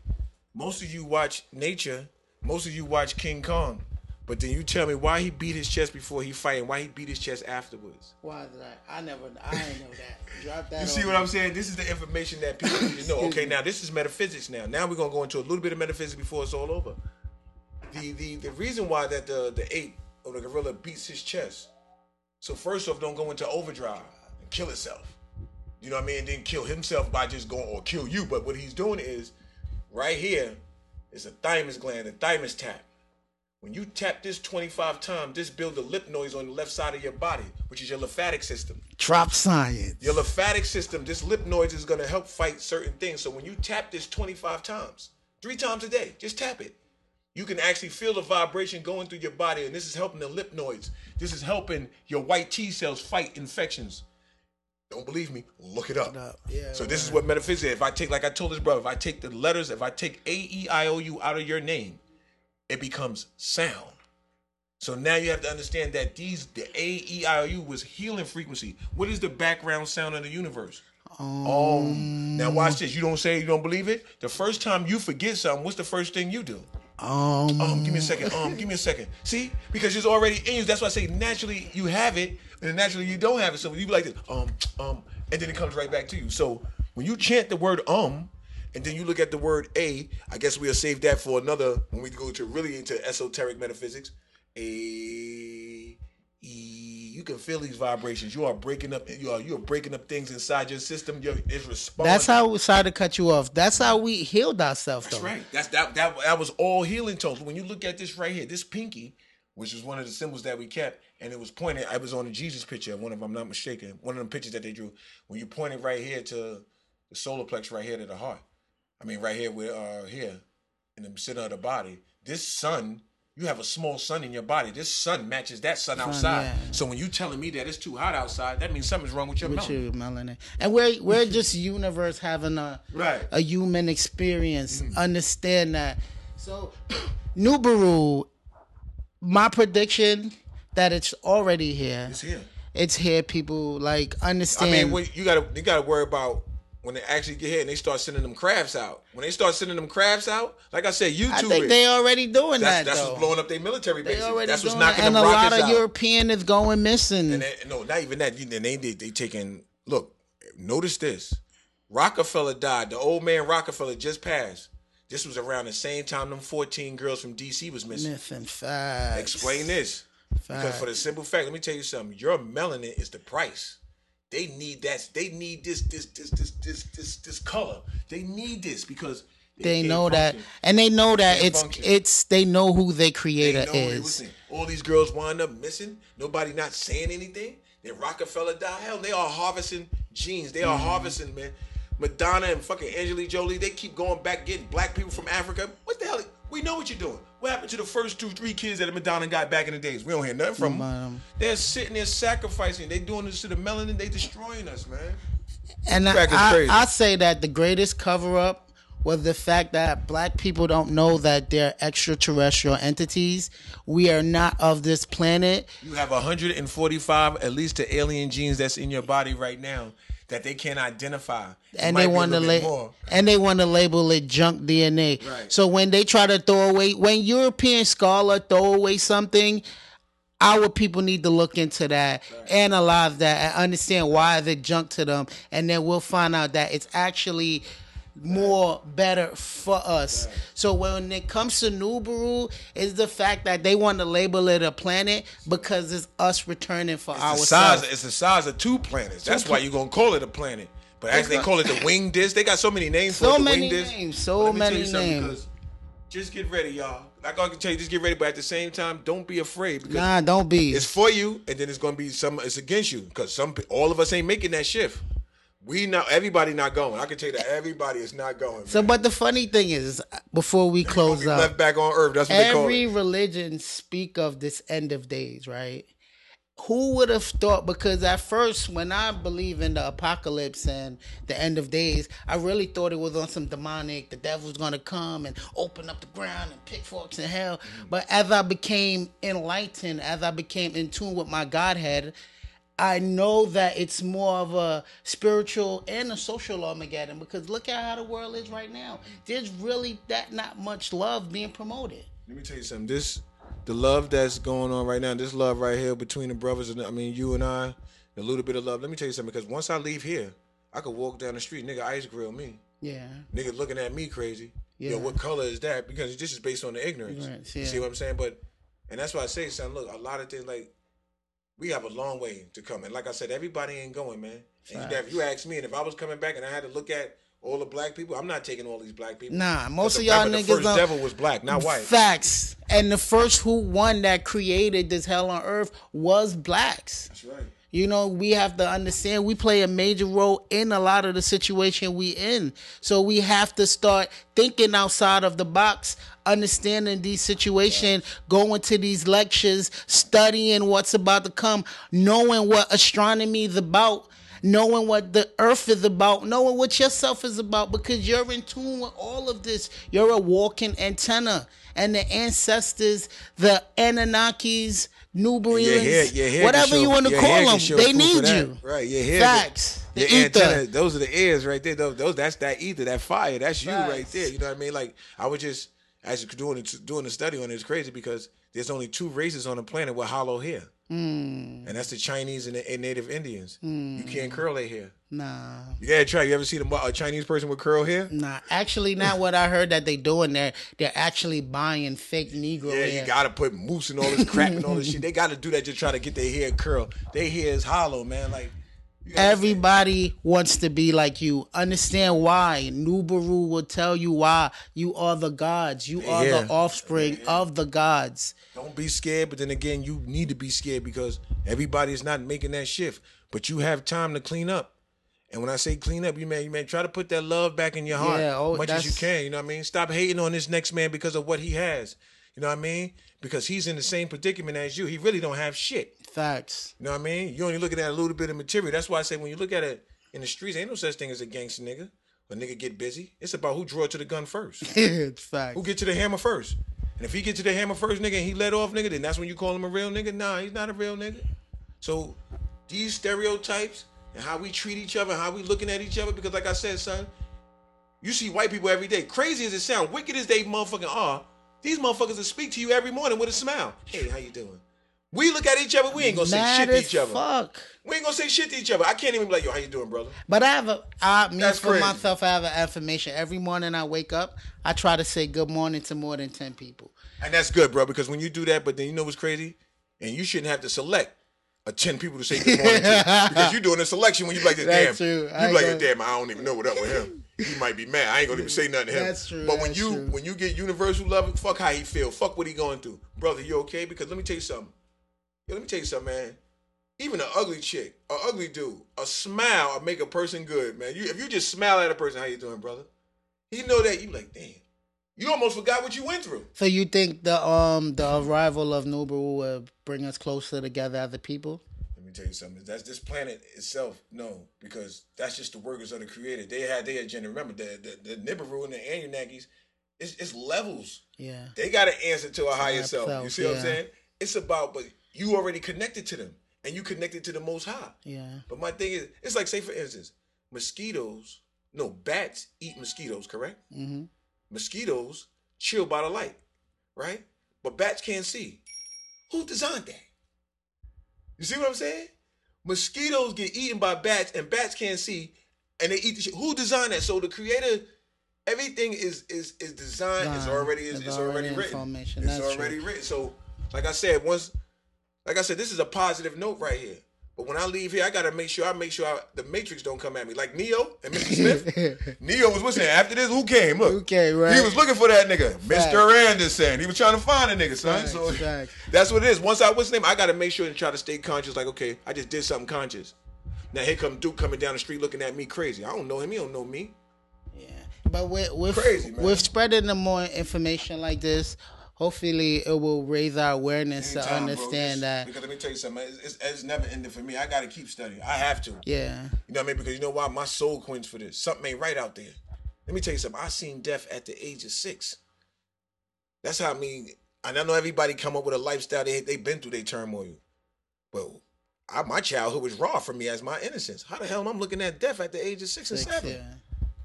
Most of you watch nature. Most of you watch King Kong. But then you tell me why he beat his chest before he fight and why he beat his chest afterwards. Why is that? I never, I didn't know that. Drop that. You see what me. I'm saying? This is the information that people need to know. Okay, now this is metaphysics. Now, now we're gonna go into a little bit of metaphysics before it's all over. The the the reason why that the the ape or the gorilla beats his chest. So first off, don't go into overdrive and kill itself. You know what I mean? And then kill himself by just going or kill you. But what he's doing is right here is a thymus gland, a thymus tap. When you tap this 25 times, this builds a lip noise on the left side of your body, which is your lymphatic system. Drop science. Your lymphatic system, this lip noise is gonna help fight certain things. So when you tap this 25 times, three times a day, just tap it. You can actually feel the vibration going through your body, and this is helping the lip noise. This is helping your white T cells fight infections. Don't believe me? Look it up. Yeah, so this is what metaphysics. If I take, like I told this brother, if I take the letters, if I take A E I O U out of your name, it becomes sound. So now you have to understand that these the A E I O U was healing frequency. What is the background sound of the universe? Um. Now watch this. You don't say you don't believe it. The first time you forget something, what's the first thing you do? Um, Um, give me a second. Um, give me a second. See, because it's already in you. That's why I say naturally you have it, and naturally you don't have it. So you be like this, um, um, and then it comes right back to you. So when you chant the word um, and then you look at the word a, I guess we'll save that for another when we go to really into esoteric metaphysics. A, e, you can feel these vibrations. You are breaking up. You are you are breaking up things inside your system. You're, it's responding. that's how. Sorry to cut you off. That's how we healed ourselves, though. Right. That's that that that was all healing tones. When you look at this right here, this pinky, which is one of the symbols that we kept, and it was pointed. I was on the Jesus picture, one of I'm not mistaken, one of them pictures that they drew. When you point it right here to the solar plex, right here to the heart. I mean, right here, we're uh, here in the center of the body. This sun. You have a small sun in your body. This sun matches that sun outside. yeah. So when you telling me that it's too hot outside, that means something's wrong with your With your melanin, and we're we're just universe having a Right. a human experience. Mm. Understand that. So, <clears throat> Nubaru, my prediction that it's already here. It's here. It's here. People like understand. I mean, you gotta you gotta worry about when they actually get here and they start sending them crafts out. When they start sending them crafts out, like I said, YouTube. I think they already doing that's that that's though. what's blowing up their military they bases. That's what's knocking that. and them a lot of out. European is going missing. and they, no, not even that. And they they they taking look. notice this. Rockefeller died. The old man Rockefeller just passed. This was around the same time them 14 girls from DC was missing. Missing facts. Explain this. Because for the simple fact, let me tell you something. Your melanin is the price. They need that. They need this, this, this, this, this, this, this color. They need this because They can't know that, and they know that Can't it's function. it's. They know who their They creator know, is. listen, all these girls wind up missing. Nobody not saying anything. Then Rockefeller died. Hell, they are harvesting genes. They are Mm-hmm. harvesting, man. Madonna and fucking Angelique Jolie, they keep going back getting black people from Africa. What the hell? We know what you're doing. What happened to the first two, three kids that Madonna got back in the days? We don't hear nothing from them. They're sitting there sacrificing. They're doing this to the melanin. They're destroying us, man. And I, I. I say that the greatest cover up was the fact that black people don't know that they're extraterrestrial entities. We are not of this planet. You have 145 at least the alien genes that's in your body right now that they can't identify. It and they want to la- and they want to label it junk DNA. Right. So when they try to throw away when European scholar throw away something, our people need to look into that, analyze that, and understand why is it junk to them, and then we'll find out that it's actually more better for us. So when it comes to Nubaru, is the fact that they want to label it a planet because it's us returning for It's the size. It's the size of two planets. That's why you're gonna call it a planet. But actually, they call it the wing disc. They got so many names for it. The many wing disc. so But let me tell many names. because Just get ready, y'all. Like I can tell you, just get ready. But at the same time, don't be afraid because Nah, don't be. it's for you, and then it's gonna be some. It's against you because some. All of us ain't making that shift. We not. Everybody not going. I can tell you that everybody is not going. So, man. but the funny thing is, before we close up, left back on Earth. That's what they call every religion speak of this end of days, right? Who would have thought? Because at first, when I believe in the apocalypse and the end of days, I really thought it was on some demonic. The devil's gonna come and open up the ground and pitchforks in hell. Mm. But as I became enlightened, as I became in tune with my Godhead, I know that it's more of a spiritual and a social Armageddon. Because look at how the world is right now. There's really that not much love being promoted. Let me tell you something. This, the love that's going on right now, this love right here between the brothers, and I mean you and I, a little bit of love. Let me tell you something. Because once I leave here, I could walk down the street, nigga, ice grill me. Yeah. Nigga looking at me crazy. Yeah. Yo, what color is that? Because this is based on the ignorance. Ignorance, You yeah. see what I'm saying? But and that's why I say, son, look, a lot of things like we have a long way to come. And like I said, everybody ain't going, man. If you ask me, and if I was coming back and I had to look at all the black people, I'm not taking all these black people. Nah, most of y'all niggas The first devil was black, not white. Facts. And the first who won that created this hell on earth was blacks. That's right. You know, we have to understand we play a major role in a lot of the situation we in. So we have to start thinking outside of the box, understanding these situations, going to these lectures, studying what's about to come, knowing what astronomy is about, knowing what the earth is about, knowing what yourself is about, because you're in tune with all of this. You're a walking antenna. And the ancestors, the Anunnakis, Your hair, your hair whatever you want to call them, they need you. Right, your hair. Facts. Your The ether. antenna, those are the ears right there. Those, those that's that ether, that fire. That's you right there. You know what I mean? Like I was just actually doing doing the study on it, it's crazy because there's only two races on the planet with hollow hair, Hmm. and that's the Chinese and the and Native Indians. You can't curl their hair. Nah, You gotta try. You ever see them, a Chinese person with curl hair? nah. Actually, not what I heard that they doing there. They're actually buying fake Negro Yeah, hair. you gotta put mousse and all this crap and all this <laughs> shit. They gotta do that to try to get their hair curl. Their hair is hollow, man. Like Everybody wants to be like you. Understand why. Nubaru will tell you why. You are the gods. You are Yeah. the offspring of the gods. Don't be scared, but then again, you need to be scared because everybody's not making that shift. But you have time to clean up. And when I say clean up, you may you may try to put that love back in your heart Yeah, oh, as much as you can. You know what I mean? Stop hating on this next man because of what he has. You know what I mean? Because he's in the same predicament as you. He really don't have shit. Facts. You know what I mean? You only looking at a little bit of material. That's why I say when you look at it in the streets, ain't no such thing as a gangster nigga. A nigga get busy. It's about who draw to the gun first. it's <laughs> facts. Who get to the hammer first? And if he get to the hammer first, nigga, and he let off, nigga, then that's when you call him a real nigga. Nah, he's not a real nigga. So these stereotypes and how we treat each other, how we looking at each other, because like I said, son, you see white people every day. Crazy as it sound, wicked as they motherfucking are, these motherfuckers will speak to you every morning with a smile. Hey, how you doing? We look at each other. We ain't gonna say shit to each other. fuck. We ain't gonna say shit to each other. I can't even be like, yo, how you doing, brother? But I have a, I, me That's for crazy. myself, I have an affirmation. Every morning I wake up, I try to say good morning to more than 10 people. And that's good, bro, because when you do that, but then you know what's crazy? And you shouldn't have to select a 10 people to say good morning to. <laughs> Because you're doing a selection when you like, damn. That's true. I You like, ain't damn, I don't even know what up with him. He might be mad. I ain't gonna even say nothing to him. That's true, But when you true. when you get universal love, fuck how he feel. Fuck what he going through. Brother, you okay? Because let me tell you something. Yo, let me tell you something, man. Even an ugly chick, an ugly dude, a smile will make a person good, man. You if you just smile at a person, how you doing, brother? He know that you like, damn. You almost forgot what you went through. So you think the um the arrival of Nubaru will bring us closer together as a people? Let me tell you something. That's this planet itself. No, because that's just the workers of the creator. They had their agenda. Remember, the the, the Nibiru and the Anunnakis, it's, it's levels. Yeah. They got to answer to a higher Higher self. You self, see what I'm saying? It's about, but you already connected to them, and you connected to the Most High. Yeah. But my thing is, it's like, say for instance, mosquitoes. No, bats eat mosquitoes. Correct? hmm Mosquitoes chill by the light, right? But bats can't see. Who designed that? You see what I'm saying? Mosquitoes get eaten by bats, and bats can't see, and they eat the shit. Who designed that? So the creator, everything is is is designed. It's already is It's it's already already written. It's That's already true. written. So, like I said, once, like I said, this is a positive note right here. But when I leave here, I gotta make sure I make sure I, the Matrix don't come at me like Neo and Mr. <laughs> Smith. Neo was listening. After this, who came? Look, Who came, right? He was looking for that nigga, Facts. Mr. Anderson. He was trying to find a nigga, son. Facts, so facts. <laughs> that's what it is. Once I what's his name, I gotta make sure and try to stay conscious. Like, okay, I just did something conscious. Now here come Duke coming down the street looking at me crazy. I don't know him. He don't know me. Yeah. But with with Crazy, man. with spreading the more information like this, hopefully it will raise our awareness to Anytime, bro. understand Just- that. Because let me tell you something. It's, it's, it's never ending for me. I gotta keep studying. I have to. Yeah. You know what I mean? Because you know why? My soul quench for this. Something ain't right out there. Let me tell you something. I seen death at the age of six. That's how I mean. And I know everybody come up with a lifestyle they they been through their turmoil. But I, my childhood was raw for me as my innocence. How the hell am I looking at death at the age of six, Six, and seven? yeah.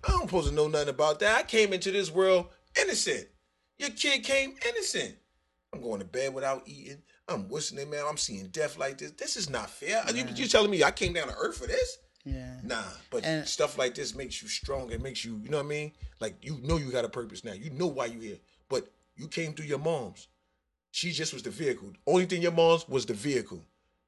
I don't supposed to know nothing about that. I came into this world innocent. Your kid came innocent. I'm going to bed without eating. I'm wishing it, man. I'm seeing death like this. This is not fair. You, you telling me I came down to earth for this? Yeah. Nah, but And- stuff like this makes you strong. It makes you, you know what I mean? Like you know you got a purpose now. You know why you here. But you came through your mom's. She just was the vehicle. Only thing your mom's was the vehicle.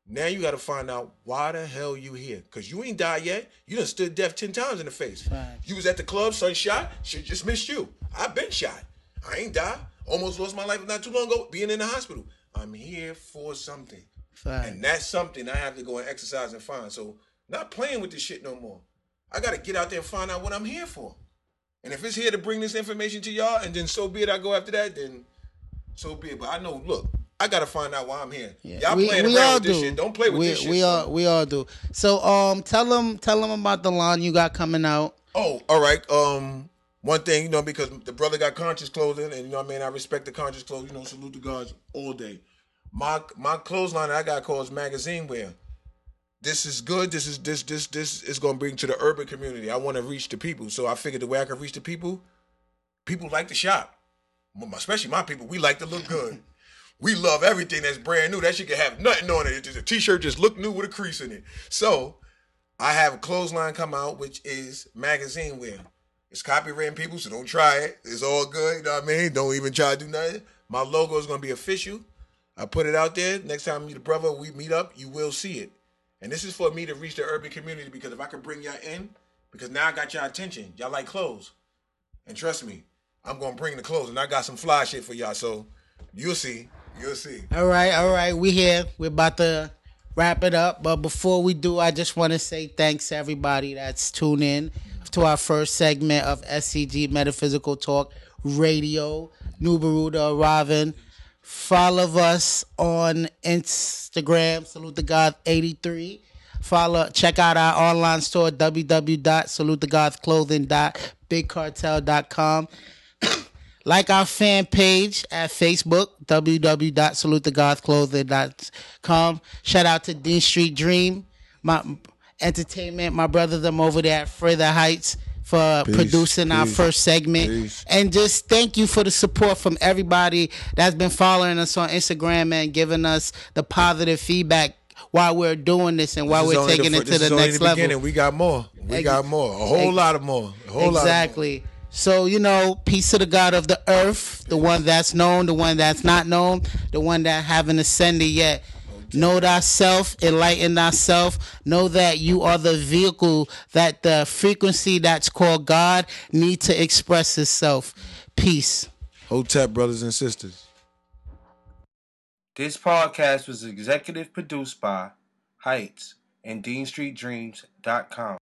Now you got to find out why the hell you here. Cause you ain't died yet. You done stood death ten times in the face. Facts. You was at the club, son shot. Shit just missed you. I've been shot. I ain't died. Almost lost my life not too long ago being in the hospital. I'm here for something. Fact. And that's something I have to go and exercise and find. So not playing with this shit no more. I gotta get out there and find out what I'm here for. And if it's here to bring this information to y'all, and then so be it, I go after that, then so be it. But I know, look, I gotta find out why I'm here. Y'all playing around with this shit. Don't play with we, this shit. We all we all do. So um, tell them tell them about the line you got coming out. Oh, all right. Um, one thing, you know, because the brother got conscious clothing, and you know what I mean. I respect the conscious clothes. You know, salute the gods all day. My my clothesline I got called magazine wear. This is good. This is this this this is gonna bring to the urban community. I want to reach the people, so I figured the way I can reach the people, people like to shop, especially my people. We like to look good. <laughs> We love everything that's brand new. That shit can have nothing on it. The t-shirt just look new with a crease in it. So I have a clothesline come out, which is magazine wear. It's copywritten, people, so don't try it. It's all good. You know what I mean? Don't even try to do nothing. My logo is gonna be official. I put it out there. Next time you the brother we meet up, you will see it. And this is for me to reach the urban community because if I can bring y'all in, because now I got y'all attention. Y'all like clothes. And trust me, I'm gonna bring the clothes and I got some fly shit for y'all. So you'll see. You'll see. All right, all right. We here. We're about to wrap it up. But before we do, I just want to say thanks to everybody that's tuned in to our first segment of SCG Metaphysical Talk Radio. Nubaruda Robin. Follow us on Instagram, Salute the God 83. Follow, check out our online store, www.salutethegodsclothing.bigcartel.com. <coughs> Like our fan page at Facebook, www.salutethegodsclothing.com. Shout out to Dean Street Dream, my entertainment, my brother them over there at Further Heights for Peace, producing our first segment. peace. And just thank you for the support from everybody that's been following us on Instagram and giving us the positive feedback while we're doing this and while This we're taking fir- it to the next the level. beginning. We got more. We Ex- got more. A whole ex- lot of more. A whole lot. Of more. exactly. So, you know, peace to the God of the earth, the one that's known, the one that's not known, the one that haven't ascended yet. Know thyself, enlighten thyself. Know that you are the vehicle that the frequency that's called God need to express itself. Peace. Hotep brothers and sisters. This podcast was executive produced by Heights and DeanStreetDreams.com.